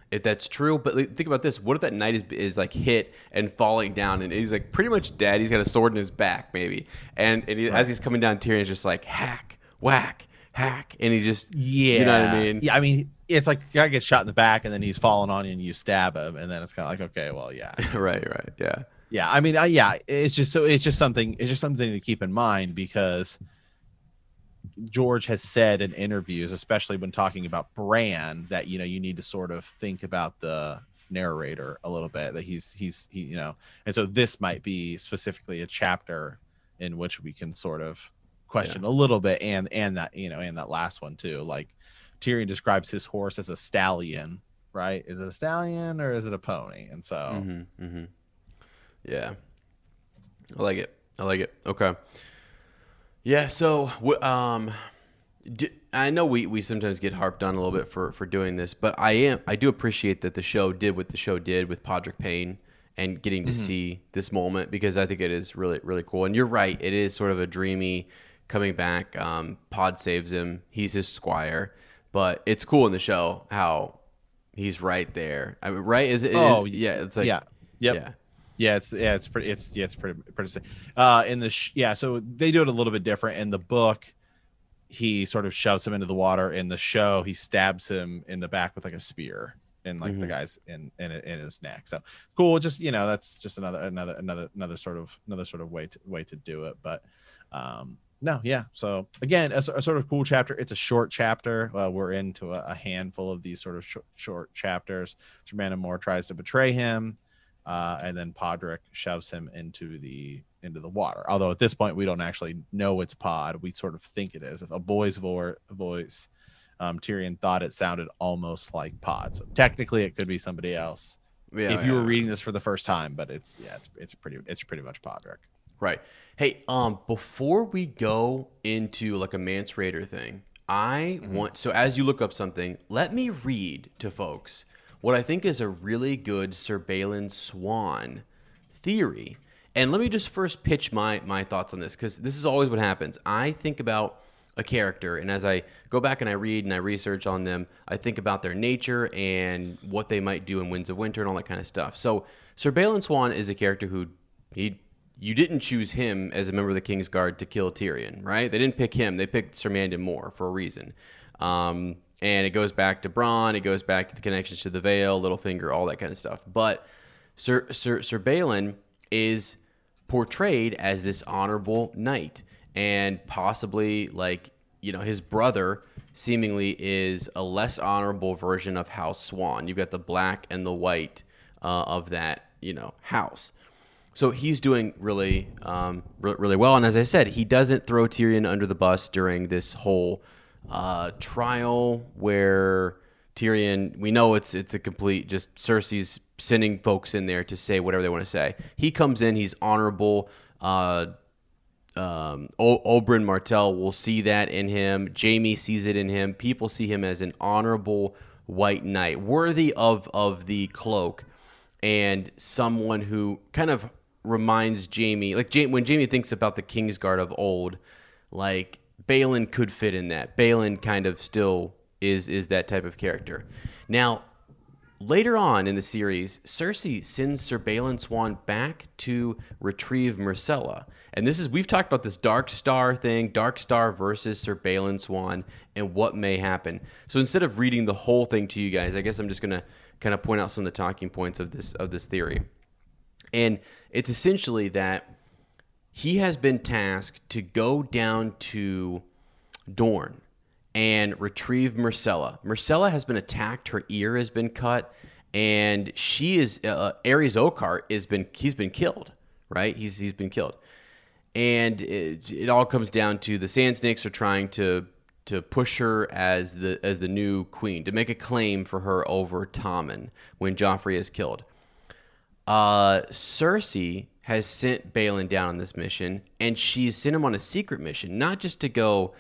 If that's true, but think about this: what if that knight is, is like hit and falling down, and he's like pretty much dead? He's got a sword in his back, maybe, and, and he, as he's coming down, Tyrion's just like hack, whack, hack, and he just yeah, you know what I mean? Yeah, I mean, it's like the guy gets shot in the back, and then he's falling on you, and you stab him, and then it's kind of like, okay, well, yeah, right, right, yeah. yeah. I mean, uh, yeah, it's just so it's just something, it's just something to keep in mind because George has said in interviews, especially when talking about Bran, that you know you need to sort of think about the narrator a little bit. That he's he's he you know, and so this might be specifically a chapter in which we can sort of question a little bit, and and that you know, and that last one too. Like Tyrion describes his horse as a stallion, right? Is it a stallion or is it a pony? And so Mm-hmm, mm-hmm. Yeah, I like it. I like it. Okay. Yeah. So, um, d I know we, we sometimes get harped on a little bit for, for doing this, but I am I do appreciate that the show did what the show did with Podrick Payne and getting to see this moment because I think it is really really cool. And you're right, it is sort of a dreamy coming back. Um, Pod saves him. He's his squire, but it's cool in the show how he's right there. I mean, right? Is it? Oh, yeah. It's like yeah, yep. yeah. Yeah, it's yeah, it's pretty. It's yeah, it's pretty pretty. sick. Uh, in the sh- yeah, so they do it a little bit different in the book. He sort of shoves him into the water. In the show, he stabs him in the back with like a spear, and like the Mhm. guy's in, in in his neck. So cool. Just you know, that's just another another another another sort of another sort of way to way to do it. But um, no, yeah. So again, a sort of cool chapter. It's a short chapter. Well, we're into a, a handful of these sort of short, short chapters. Sir Mandon Moore tries to betray him uh, and then Podrick shoves him into the into the water. Although at this point we don't actually know it's Pod, we sort of think it is. It's a boy's vo- voice. Um, Tyrion thought it sounded almost like Pod, so technically it could be somebody else. Yeah, if you were reading this for the first time, but it's yeah, it's it's pretty it's pretty much Podrick. Right. Hey, um, before we go into like a Mance Rayder thing, I Mm-hmm. want so as you look up something, let me read to folks what I think is a really good Balon Swann theory. And let me just first pitch my my thoughts on this because this is always what happens. I think about a character, and as I go back and I read and I research on them, I think about their nature and what they might do in Winds of Winter and all that kind of stuff. So Balon Swann is a character who he you didn't choose him as a member of the King's Guard to kill Tyrion, right? They didn't pick him. They picked Sir Mandon Moore for a reason. Um, and it goes back to Bronn. It goes back to the connections to the Vale, Littlefinger, all that kind of stuff. But Sir Sir Sir Balon is portrayed as this honorable knight, and possibly like you know his brother seemingly is a less honorable version of House Swann. You've got the black and the white uh, of that you know house. So he's doing really, um, re- really well. And as I said, he doesn't throw Tyrion under the bus during this whole uh, trial where Tyrion, we know it's it's a complete just Cersei's sending folks in there to say whatever they want to say. He comes in, he's honorable. Uh, um, Oberyn Martell will see that in him. Jaime sees it in him. People see him as an honorable white knight, worthy of of the cloak, and someone who kind of reminds Jaime, like Jaime, when Jaime thinks about the Kingsguard of old, like Balon could fit in that. Balon kind of still is is that type of character. Now, later on in the series, Cersei sends Sir Balon Swann back to retrieve Myrcella. And this is we've talked about this Dark Star thing, Dark Star versus Sir Balon Swann, and what may happen. So instead of reading the whole thing to you guys, I guess I'm just gonna kind of point out some of the talking points of this of this theory. And it's essentially that he has been tasked to go down to Dorne and retrieve Myrcella. Myrcella has been attacked; her ear has been cut, and she is uh, Arys Oakheart has been he's been killed. Right? He's he's been killed, and it, it all comes down to the Sand Snakes are trying to to push her as the as the new queen to make a claim for her over Tommen when Joffrey is killed. Uh, Cersei has sent Balon down on this mission, and she's sent him on a secret mission, not just to go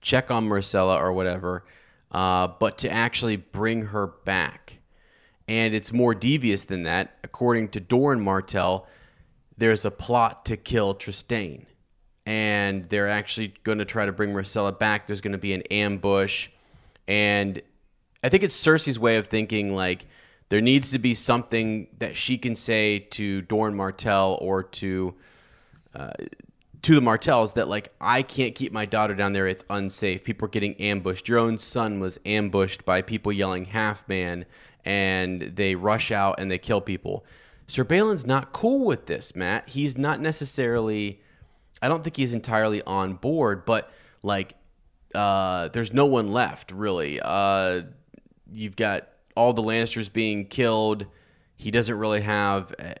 check on Myrcella or whatever, uh, but to actually bring her back. And it's more devious than that. According to Doran Martell, there's a plot to kill Trystane. And they're actually going to try to bring Myrcella back. There's going to be an ambush. And I think it's Cersei's way of thinking like, there needs to be something that she can say to Doran Martell or to uh, to the Martells that like I can't keep my daughter down there. It's unsafe. People are getting ambushed. Your own son was ambushed by people yelling half man, and they rush out and they kill people. Sir Balon's not cool with this, Matt. He's not necessarily. I don't think he's entirely on board, but like, uh, there's no one left really. Uh, you've got all the Lannisters being killed. He doesn't really have. Uh,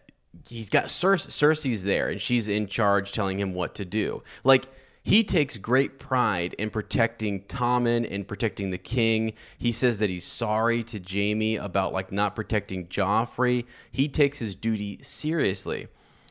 he's got Cer- Cersei's there, and she's in charge, telling him what to do. Like he takes great pride in protecting Tommen and protecting the king. He says that he's sorry to Jaime about like not protecting Joffrey. He takes his duty seriously.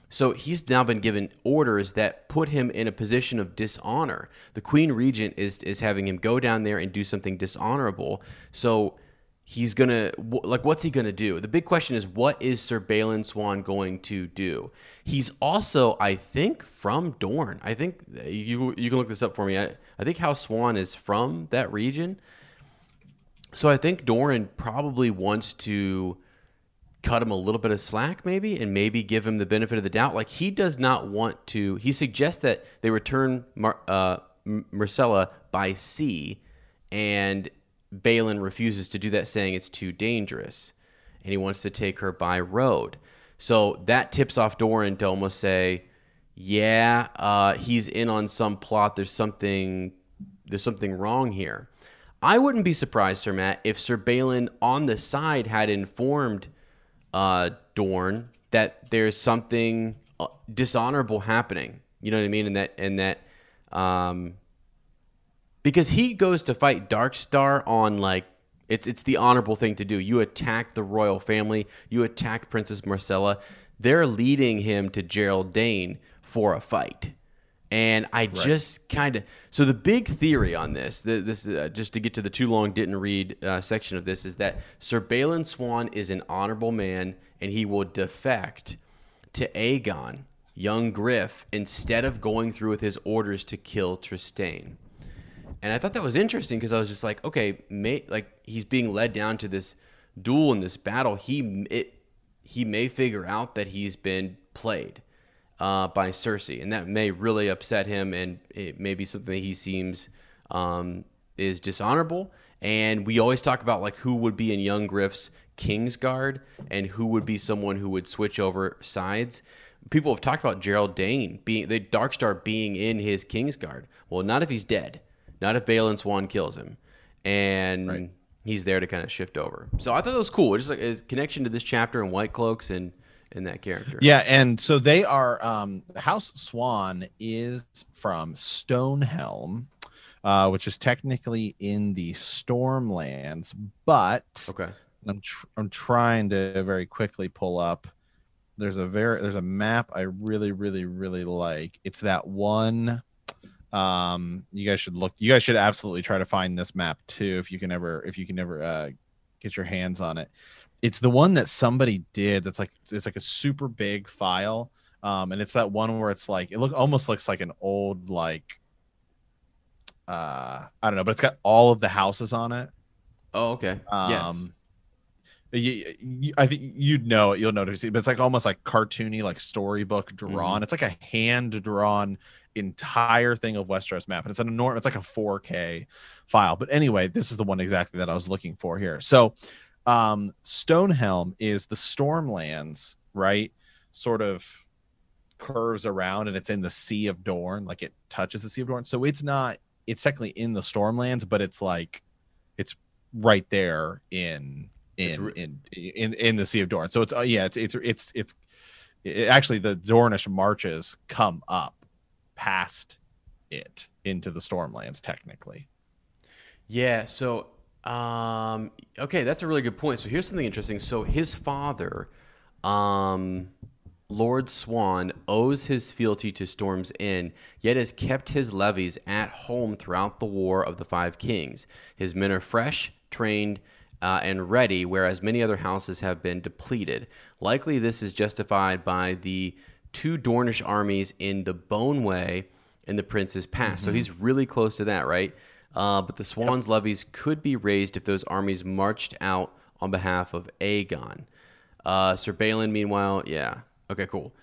So he's now been given orders that put him in a position of dishonor. The Queen Regent is is having him go down there and do something dishonorable. So he's gonna like what's he gonna do? The big question is what is sir balon swan going to do? He's also i think from dorne. I think you you can look this up for me. I, I think house swan is from that region. So i think doran probably wants to cut him a little bit of slack maybe and maybe give him the benefit of the doubt. Like he does not want to he suggests that they return Mar, uh, myrcella by sea and Balon refuses to do that, saying it's too dangerous, and he wants to take her by road. So that tips off Doran to almost say, "Yeah, uh, he's in on some plot. There's something, there's something wrong here." I wouldn't be surprised, Sir Matt, if Sir Balon on the side had informed uh, Dorne that there's something uh, dishonorable happening. You know what I mean? And that and that um, because he goes to fight Darkstar on like it's it's the honorable thing to do. You attack the royal family. You attack Princess Myrcella. They're leading him to Gerold Dayne for a fight. And I right. just kind of so the big theory on this, the, this uh, just to get to the too long didn't read uh, section of this is that Sir Balon Swann is an honorable man and he will defect to Aegon, young Griff, instead of going through with his orders to kill Trystane. And I thought that was interesting because I was just like, okay, may, like he's being led down to this duel in this battle. He it, he may figure out that he's been played uh, by Cersei, and that may really upset him, and it may be something that he seems um, is dishonorable. And we always talk about like who would be in Young Griff's Kingsguard and who would be someone who would switch over sides. People have talked about Gerold Dayne being the Darkstar being in his Kingsguard. Well, not if he's dead not if Balon Swann kills him, and right. he's there to kind of shift over. So I thought that was cool. It's just like a connection to this chapter and White Cloaks and and that character. Yeah, and so they are. Um, House Swann is from Stonehelm. uh, which is technically in the Stormlands, but Okay. I'm tr- I'm trying to very quickly pull up. There's a very there's a map I really really really like. It's that one. Um, you guys should look. You guys should absolutely try to find this map too if you can ever if you can ever uh, get your hands on it. It's the one that somebody did. That's like it's like a super big file. Um, and it's that one where it's like it look almost looks like an old like uh I don't know, but it's got all of the houses on it. Oh, okay. yes. Um, you, you, I think you'd know it. You'll notice it, but it's like almost like cartoony, like storybook drawn. It's like a hand drawn entire thing of Westeros map, and it's an enormous. It's like a 4K file. But anyway, this is the one exactly that I was looking for here. So, um, Stonehelm is the Stormlands, right? Sort of curves around, and it's in the Sea of Dorne, like it touches the Sea of Dorne. So it's not. It's technically in the Stormlands, but it's like it's right there in in re- in in in the Sea of Dorne. So it's uh, yeah, it's it's it's it's it, actually the Dornish marches come up past it into the Stormlands technically. Yeah. So, um, okay, that's a really good point. So here's something interesting. So his father, um, Lord Swann, owes his fealty to Storm's End, yet has kept his levies at home throughout the War of the Five Kings. His men are fresh, trained. Uh, and ready, whereas many other houses have been depleted. Likely, this is justified by the two Dornish armies in the Boneway and the Prince's Pass. So he's really close to that, right? Uh, but the Swanns' levies could be raised if those armies marched out on behalf of Aegon. Uh, Sir Balon, meanwhile, yeah. Okay, cool.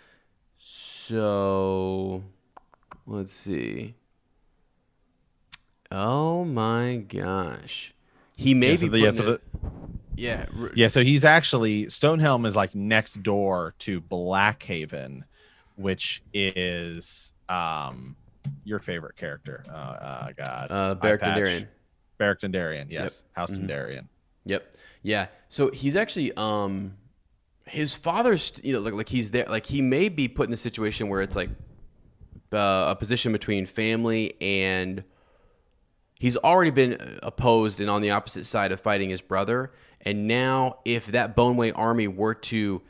So, let's see. Oh my gosh. He may Yeah, be the- yeah, so it- yeah, Yeah, so he's actually Stonehelm is like next door to Blackhaven, which is um your favorite character. Uh, uh God, uh, Beric. Dondarrion. Beric Dondarrion, yes, House Mhm. Dondarrion. Yep. Yeah. So he's actually um his father's you know like like he's there like he may be put in a situation where it's like uh, a position between family and he's already been opposed and on the opposite side of fighting his brother and now if that Boneway army were to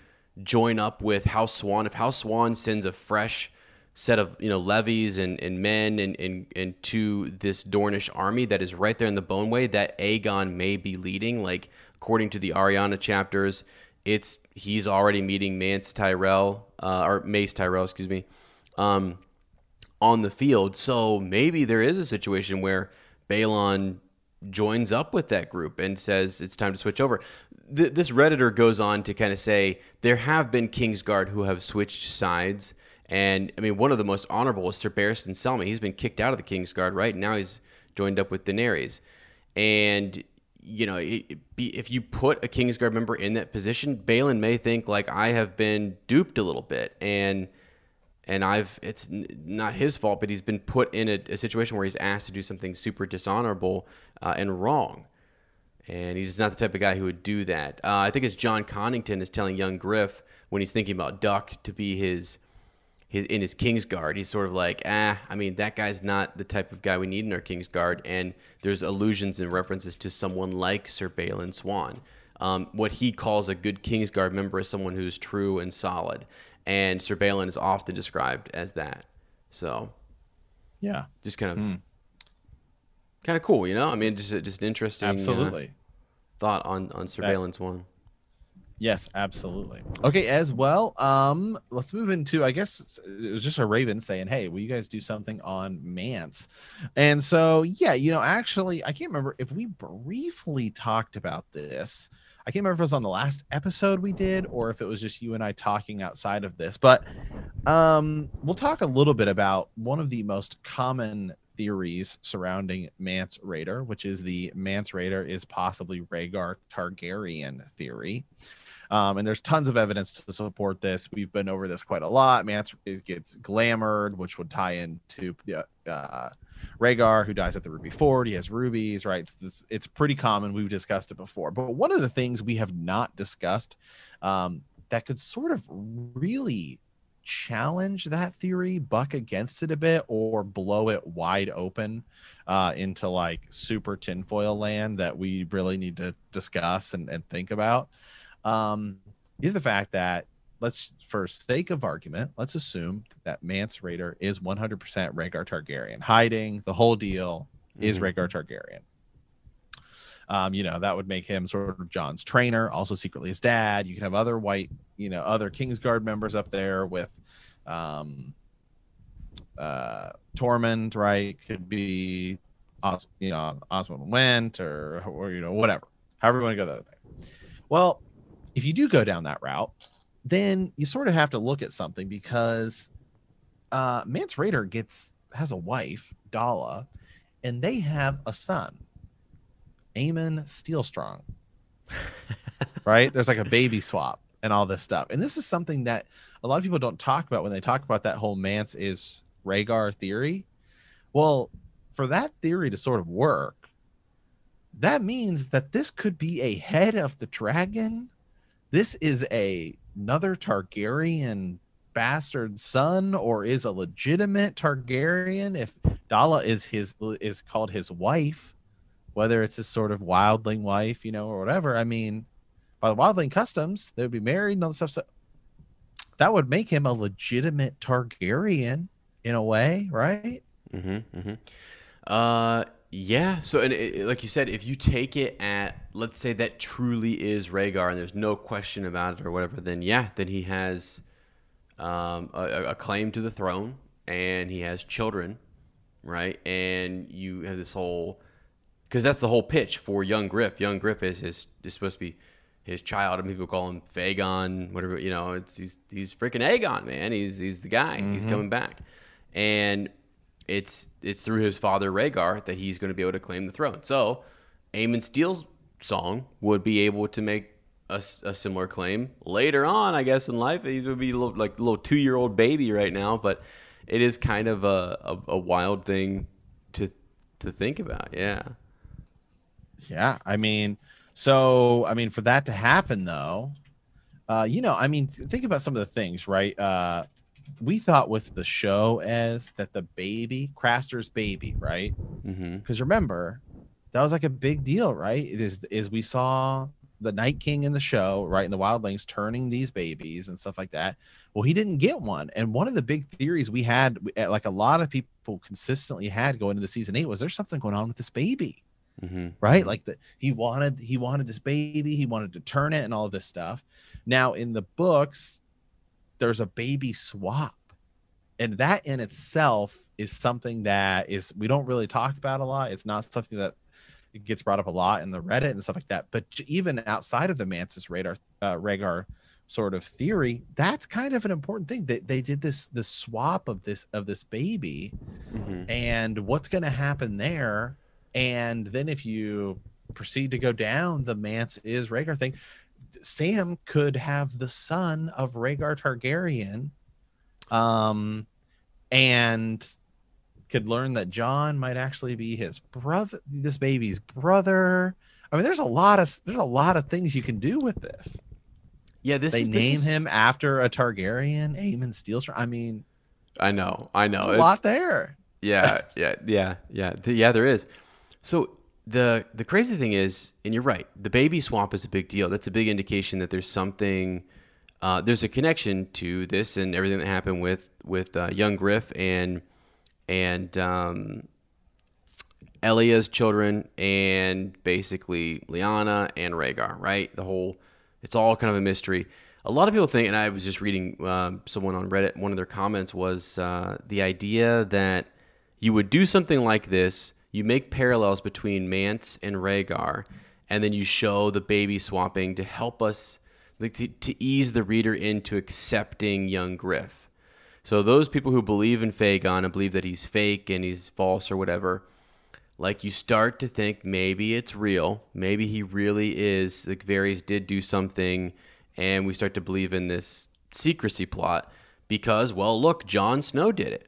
join up with House Swann if House Swann sends a fresh set of you know levies and, and men and, and and to this Dornish army that is right there in the bone way that Aegon may be leading. Like according to the Arianne chapters, it's he's already meeting Mance Tyrell uh, or Mace Tyrell, excuse me, um, on the field. So maybe there is a situation where Balon joins up with that group and says it's time to switch over. Th- this redditor goes on to kind of say there have been Kingsguard who have switched sides. And I mean, one of the most honorable is Sir Barristan Selmy. He's been kicked out of the Kingsguard, right? Now he's joined up with Daenerys. And, you know, it, be, if you put a Kingsguard member in that position, Balon may think, like, I have been duped a little bit. And and I've it's not his fault, but he's been put in a, a situation where he's asked to do something super dishonorable uh, and wrong, and he's not the type of guy who would do that. Uh, I think it's Jon Connington is telling young Griff when he's thinking about Duck to be his his in his King's Guard. He's sort of like, ah, I mean that guy's not the type of guy we need in our King's Guard, and there's allusions and references to someone like Sir Balon Swann. Um, what he calls a good King's Guard member is someone who's true and solid and Sir Balon is often described as that. So Yeah, just kind of Hmm. kind of cool, you know. I mean, just just an interesting uh, absolutely. Thought on on surveillance. Balin's one. Yes, absolutely. Okay, as well. Um, let's move into. I guess it was just a Raven saying, "Hey, will you guys do something on Mance?" And so, yeah, you know, actually, I can't remember if we briefly talked about this. I can't remember if it was on the last episode we did or if it was just you and I talking outside of this. But um, we'll talk a little bit about one of the most common theories surrounding Mance Rayder, which is the Mance Rayder is possibly Rhaegar Targaryen theory. Um, and there's tons of evidence to support this. We've been over this quite a lot. Mance is, gets glamored, which would tie into uh, Rhaegar, who dies at the Ruby Ford. He has rubies, right? It's, it's pretty common. We've discussed it before. But one of the things we have not discussed um, that could sort of really challenge that theory, buck against it a bit, or blow it wide open uh, into like super tinfoil land that we really need to discuss and, and think about, um, is the fact that let's, for sake of argument, let's assume that Mance Rayder is 100% Rhaegar Targaryen, hiding the whole deal is Mhm. Rhaegar Targaryen. Um, you know, that would make him sort of Jon's trainer, also secretly his dad. You could have other white, you know, other Kingsguard members up there with um uh Tormund, right? Could be Os- you know, Osmond Went or or you know, whatever. However you want to go the other way. Well, if you do go down that route, then you sort of have to look at something because uh Mance Rayder gets has a wife, Dalla, and they have a son, Aemon Steelsong. right? There's like a baby swap and all this stuff. And this is something that a lot of people don't talk about when they talk about that whole Mance is Rhaegar theory. Well, for that theory to sort of work, that means that this could be a head of the dragon. This is a another Targaryen bastard son or is a legitimate Targaryen if Dalla is his is called his wife, whether it's his sort of wildling wife, you know, or whatever. I mean, by the wildling customs, they would be married and all this stuff. So that would make him a legitimate Targaryen in a way, right? Mm-hmm, mm-hmm. Uh, yeah. So, and it, like you said, if you take it at, let's say that truly is Rhaegar, and there's no question about it or whatever, then yeah, then he has um, a, a claim to the throne, and he has children, right? And you have this whole, because that's the whole pitch for young Griff. Young Griff is his is supposed to be his child, and people call him Fagon, whatever you know. It's he's he's freaking Aegon, man. He's he's the guy. He's mm-hmm. coming back, and it's it's through his father Rhaegar that he's going to be able to claim the throne. So, Aemon Steele's song would be able to make a, a, similar claim later on, I guess, in life. He's would be a little, like a little two year old baby right now, but it is kind of a, a, a wild thing to to think about. Yeah. Yeah, I mean, so I mean, for that to happen though, uh, you know, I mean, th- think about some of the things, right? Uh, we thought with the show as that the baby, Craster's baby, right? Mm-hmm. Because remember, that was like a big deal, right? It is is we saw the Night King in the show, right? in the Wildlings turning these babies and stuff like that. Well, he didn't get one. And one of the big theories we had, like a lot of people consistently had going into season eight, was there's something going on with this baby Mm-hmm. right like that he wanted he wanted this baby he wanted to turn it and all this stuff now in the books there's a baby swap and that in itself is something that is we don't really talk about a lot it's not something that gets brought up a lot in the reddit and stuff like that but even outside of the Mance Rayder uh, rhaegar sort of theory that's kind of an important thing that they did this this swap of this of this baby Mm-hmm. and what's going to happen there and then if you proceed to go down the Mance is Rhaegar thing, Sam could have the son of Rhaegar Targaryen, um, and could learn that Jon might actually be his brother, this baby's brother. I mean, there's a lot of there's a lot of things you can do with this. Yeah. This they is, this name is- him after a Targaryen, Aemon Steelsong. I mean, I know. I know. a It's- lot there. yeah, yeah, yeah, yeah, yeah. There is. So the the crazy thing is, and you're right. The baby swap is a big deal. That's a big indication that there's something. Uh, there's a connection to this and everything that happened with with uh, young Griff and and um, Elia's children and basically Lyanna and Rhaegar. Right. The whole. It's all kind of a mystery. A lot of people think, and I was just reading um, someone on Reddit. One of their comments was uh, the idea that you would do something like this. You make parallels between Mance and Rhaegar, and then you show the baby swapping to help us, like to, to ease the reader into accepting young Griff. So those people who believe in Fagon and believe that he's fake and he's false or whatever, like you start to think maybe it's real. Maybe he really is. Like Varys did do something, and we start to believe in this secrecy plot because, well, look, Jon Snow did it.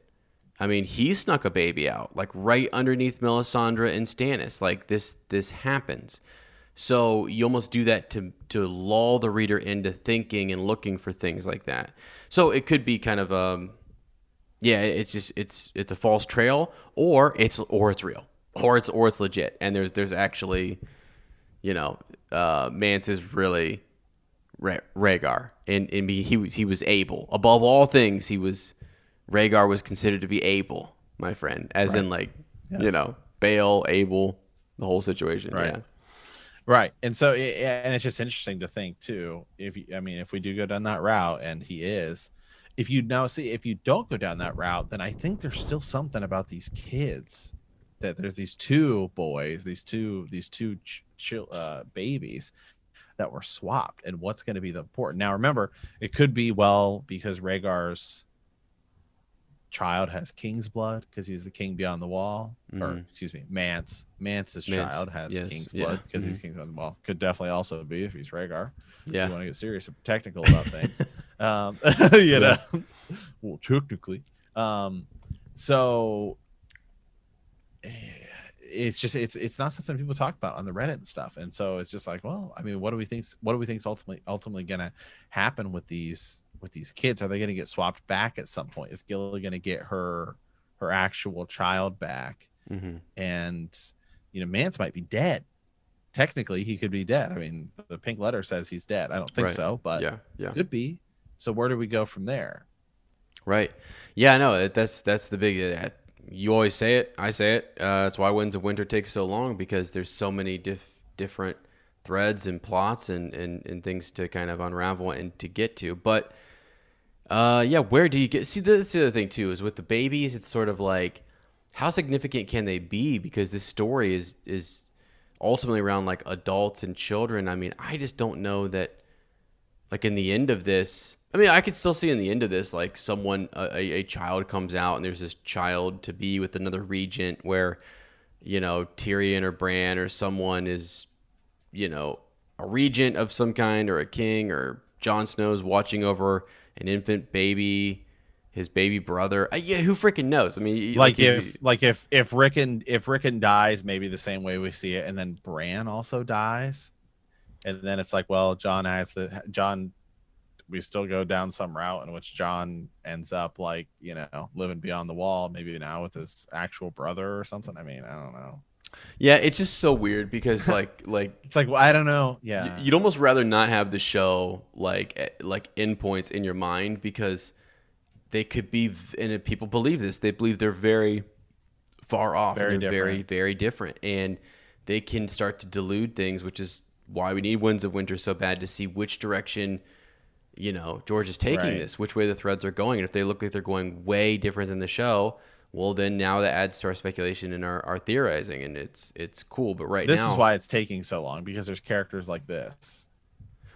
I mean, he snuck a baby out, like right underneath Melisandre and Stannis. Like this, this happens. So you almost do that to to lull the reader into thinking and looking for things like that. So it could be kind of um yeah, it's just it's it's a false trail or it's or it's real. Or it's or it's legit. And there's there's actually you know, uh Mance is really Rhaegar and and he he was able. Above all things, he was Rhaegar was considered to be able, my friend, as right. in like yes. you know, Bael, able, the whole situation. Right. Yeah. Right. And so, and it's just interesting to think too. If I mean, if we do go down that route, and he is, if you now see, if you don't go down that route, then I think there's still something about these kids that there's these two boys, these two, these two ch- ch- uh, babies that were swapped, and what's going to be the important. Now, remember, it could be well because Rhaegar's child has king's blood because he's the king beyond the wall, mm-hmm. or excuse me, Mance. Mance's Mance, child has yes, king's blood because mm-hmm. he's king beyond the wall. Could definitely also be if he's Rhaegar. Yeah, you want to get serious and technical about things. um, you know, well, technically. Um, so eh, it's just it's it's not something people talk about on the Reddit and stuff, and so it's just like, well, I mean, what do we think? What do we think is ultimately ultimately going to happen with these with these kids? Are they going to get swapped back at some point? Is Gilly going to get her her actual child back? Mm-hmm. And you know, Mance might be dead. Technically, he could be dead. I mean, the pink letter says he's dead. I don't think right. so, but yeah, yeah, could be. So where do we go from there? Right. Yeah, no, that's that's the big. Uh, you always say it. I say it. Uh, that's why Winds of Winter takes so long because there's so many diff- different threads and plots and, and, and things to kind of unravel and to get to. But uh, yeah, where do you get? See, this the other thing too is with the babies. It's sort of like how significant can they be? Because this story is is ultimately around like adults and children. I mean, I just don't know that. Like in the end of this, I mean, I could still see in the end of this, like someone, a, a child comes out, and there's this child to be with another regent, where, you know, Tyrion or Bran or someone is, you know, a regent of some kind or a king or Jon Snow's watching over an infant baby, his baby brother. Uh, yeah, who freaking knows? I mean, like, like if like if if Rickon if Rickon dies, maybe the same way we see it, and then Bran also dies, and then it's like, well, Jon has the Jon. We still go down some route in which Jon ends up like you know living beyond the wall, maybe now with his actual brother or something. I mean, I don't know. Yeah, it's just so weird because like like it's like well, I don't know. Yeah, you'd almost rather not have the show like eh, like endpoints in your mind because they could be and people believe this. They believe they're very far off. Very they're different. very very different, and they can start to delude things, which is why we need Winds of Winter so bad to see which direction you know George is taking right. this, which way the threads are going, and if they look like they're going way different than the show well then now that adds to our speculation and our, our theorizing and it's it's cool. But right this now is why it's taking so long because there's characters like this.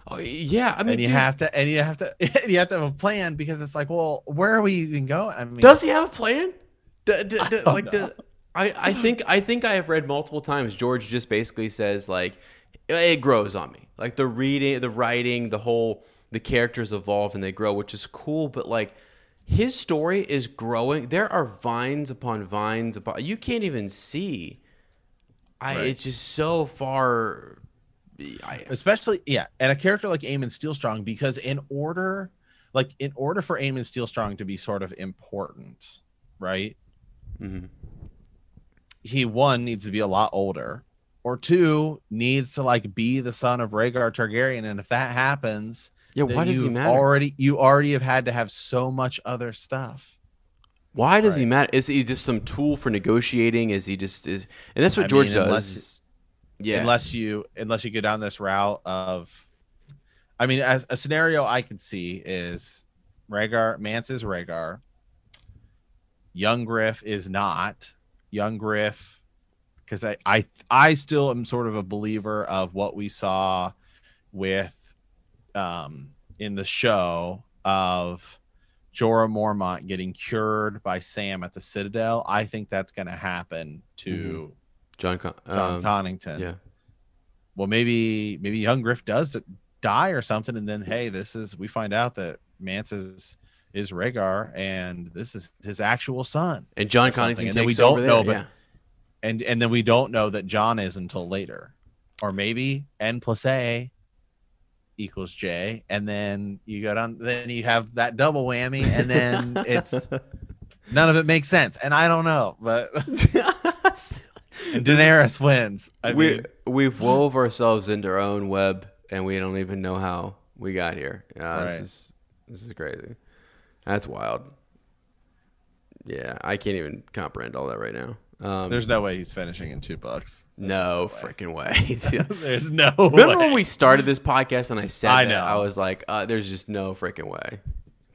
Oh yeah i mean and you dude, have to and you have to you have to have a plan because it's like well where are we even going? I mean does he have a plan? D- d- d- like the, I, I think i think i have read multiple times george just basically says like it grows on me. Like the reading the writing the whole the characters evolve and they grow which is cool but like his story is growing. There are vines upon vines upon. You can't even see. I. Right. It's just so far. I, Especially yeah, and a character like Aemon Steelsong because in order, like in order for Aemon Steelsong to be sort of important, right? Mm-hmm. He one needs to be a lot older, or two needs to like be the son of Rhaegar Targaryen, and if that happens, yeah, why does he matter? Already, you already have had to have so much other stuff. Why does right. he matter? Is he just some tool for negotiating? Is he just is? And that's what I George mean, does. Unless, yeah, unless you unless you go down this route of, I mean, as a scenario I can see is Rhaegar Mance is Rhaegar. Young Griff is not Young Griff because I I I still am sort of a believer of what we saw with um, in the show of Jorah Mormont getting cured by Sam at the Citadel. I think that's going to happen to mm-hmm. Jon Con- Jon um, Connington. Yeah. Well, maybe maybe young Griff does die or something, and then hey, this is we find out that Mance is is Rhaegar, and this is his actual son. And Jon Connington takes we don't know, but yeah. and and then we don't know that Jon is until later. or maybe n plus a equals j, and then you go down. Then you have that double whammy, and then it's none of it makes sense, and I don't know, but and Daenerys wins. I we mean, we've wove ourselves into our own web, and we don't even know how we got here. Uh, yeah, Right. this is this is crazy. That's wild. Yeah, I can't even comprehend all that right now. Um, there's no way he's finishing in two bucks. no There's freaking way. there's no. Remember way. when we started this podcast and I said I that? know. I was like, uh, "There's just no freaking way."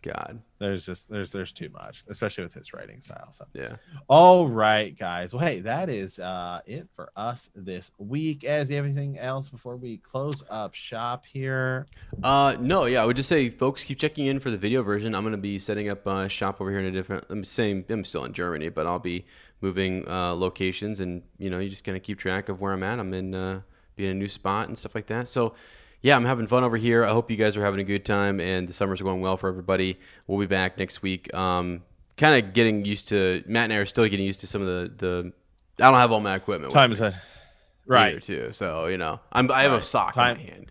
God, There's just there's there's too much, especially with his writing style. So. yeah. All right, guys. Well, hey, that is uh, it for us this week. As you have anything else before we close up shop here? Uh, no, yeah, I would just say, folks, keep checking in for the video version. I'm going to be setting up a shop over here in a different. I'm saying I'm still in Germany, but I'll be moving uh, locations, and you know, you just kind of keep track of where I'm at. I'm in uh, be in a new spot and stuff like that. So, yeah, I'm having fun over here. I hope you guys are having a good time, and the summers are going well for everybody. We'll be back next week. Um, kind of getting used to. Matt and I are still getting used to some of the the. I don't have all my equipment. Time me zone, either, right? too. So you know, I'm I have a sock Time- in my hand.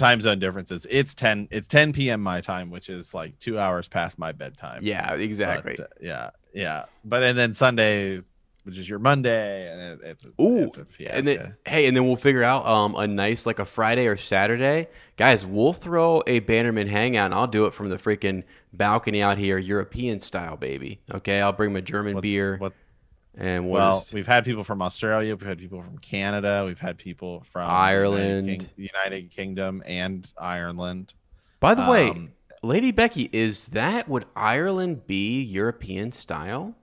Time zone differences. It's ten. It's ten p.m. my time, which is like two hours past my bedtime. Yeah, exactly. But, uh, yeah, yeah. But and then Sunday, which is your Monday, and it, it's a, Ooh, it's a and then hey, and then we'll figure out um a nice like a Friday or Saturday, guys. We'll throw a Bannerman hangout. and I'll do it from the freaking balcony out here, European style, baby. Okay, I'll bring my German What's- beer what- and we'll well, just- we've had people from Australia, we've had people from Canada, we've had people from Ireland. United, King- United Kingdom, and Ireland. By the way, um, Lady Becky, is that would Ireland be European style?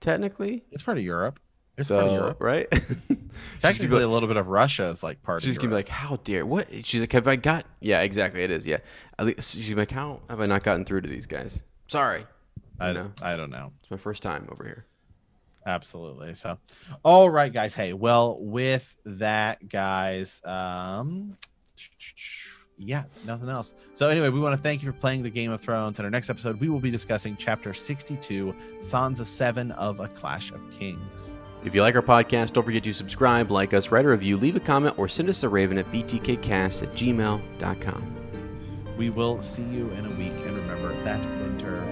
Technically, It's part of Europe. It's so part of Europe. right. Technically, a little bit of Russia is like part. She's of gonna be like, "How dare what?" She's like, "Have I got?" Yeah, exactly. It is. Yeah. At least she's like, "How have I not gotten through to these guys?" Sorry. I, you know. I don't know. It's my first time over here. Absolutely. So, all right, guys. Hey, well, with that, guys, um, yeah, nothing else. So, anyway, we want to thank you for playing the Game of Thrones. In our next episode, we will be discussing chapter 62, Sansa 7 of A Clash of Kings. If you like our podcast, don't forget to subscribe, like us, write a review, leave a comment, or send us a raven at btkcast at gmail.com. We will see you in a week. And remember that winter.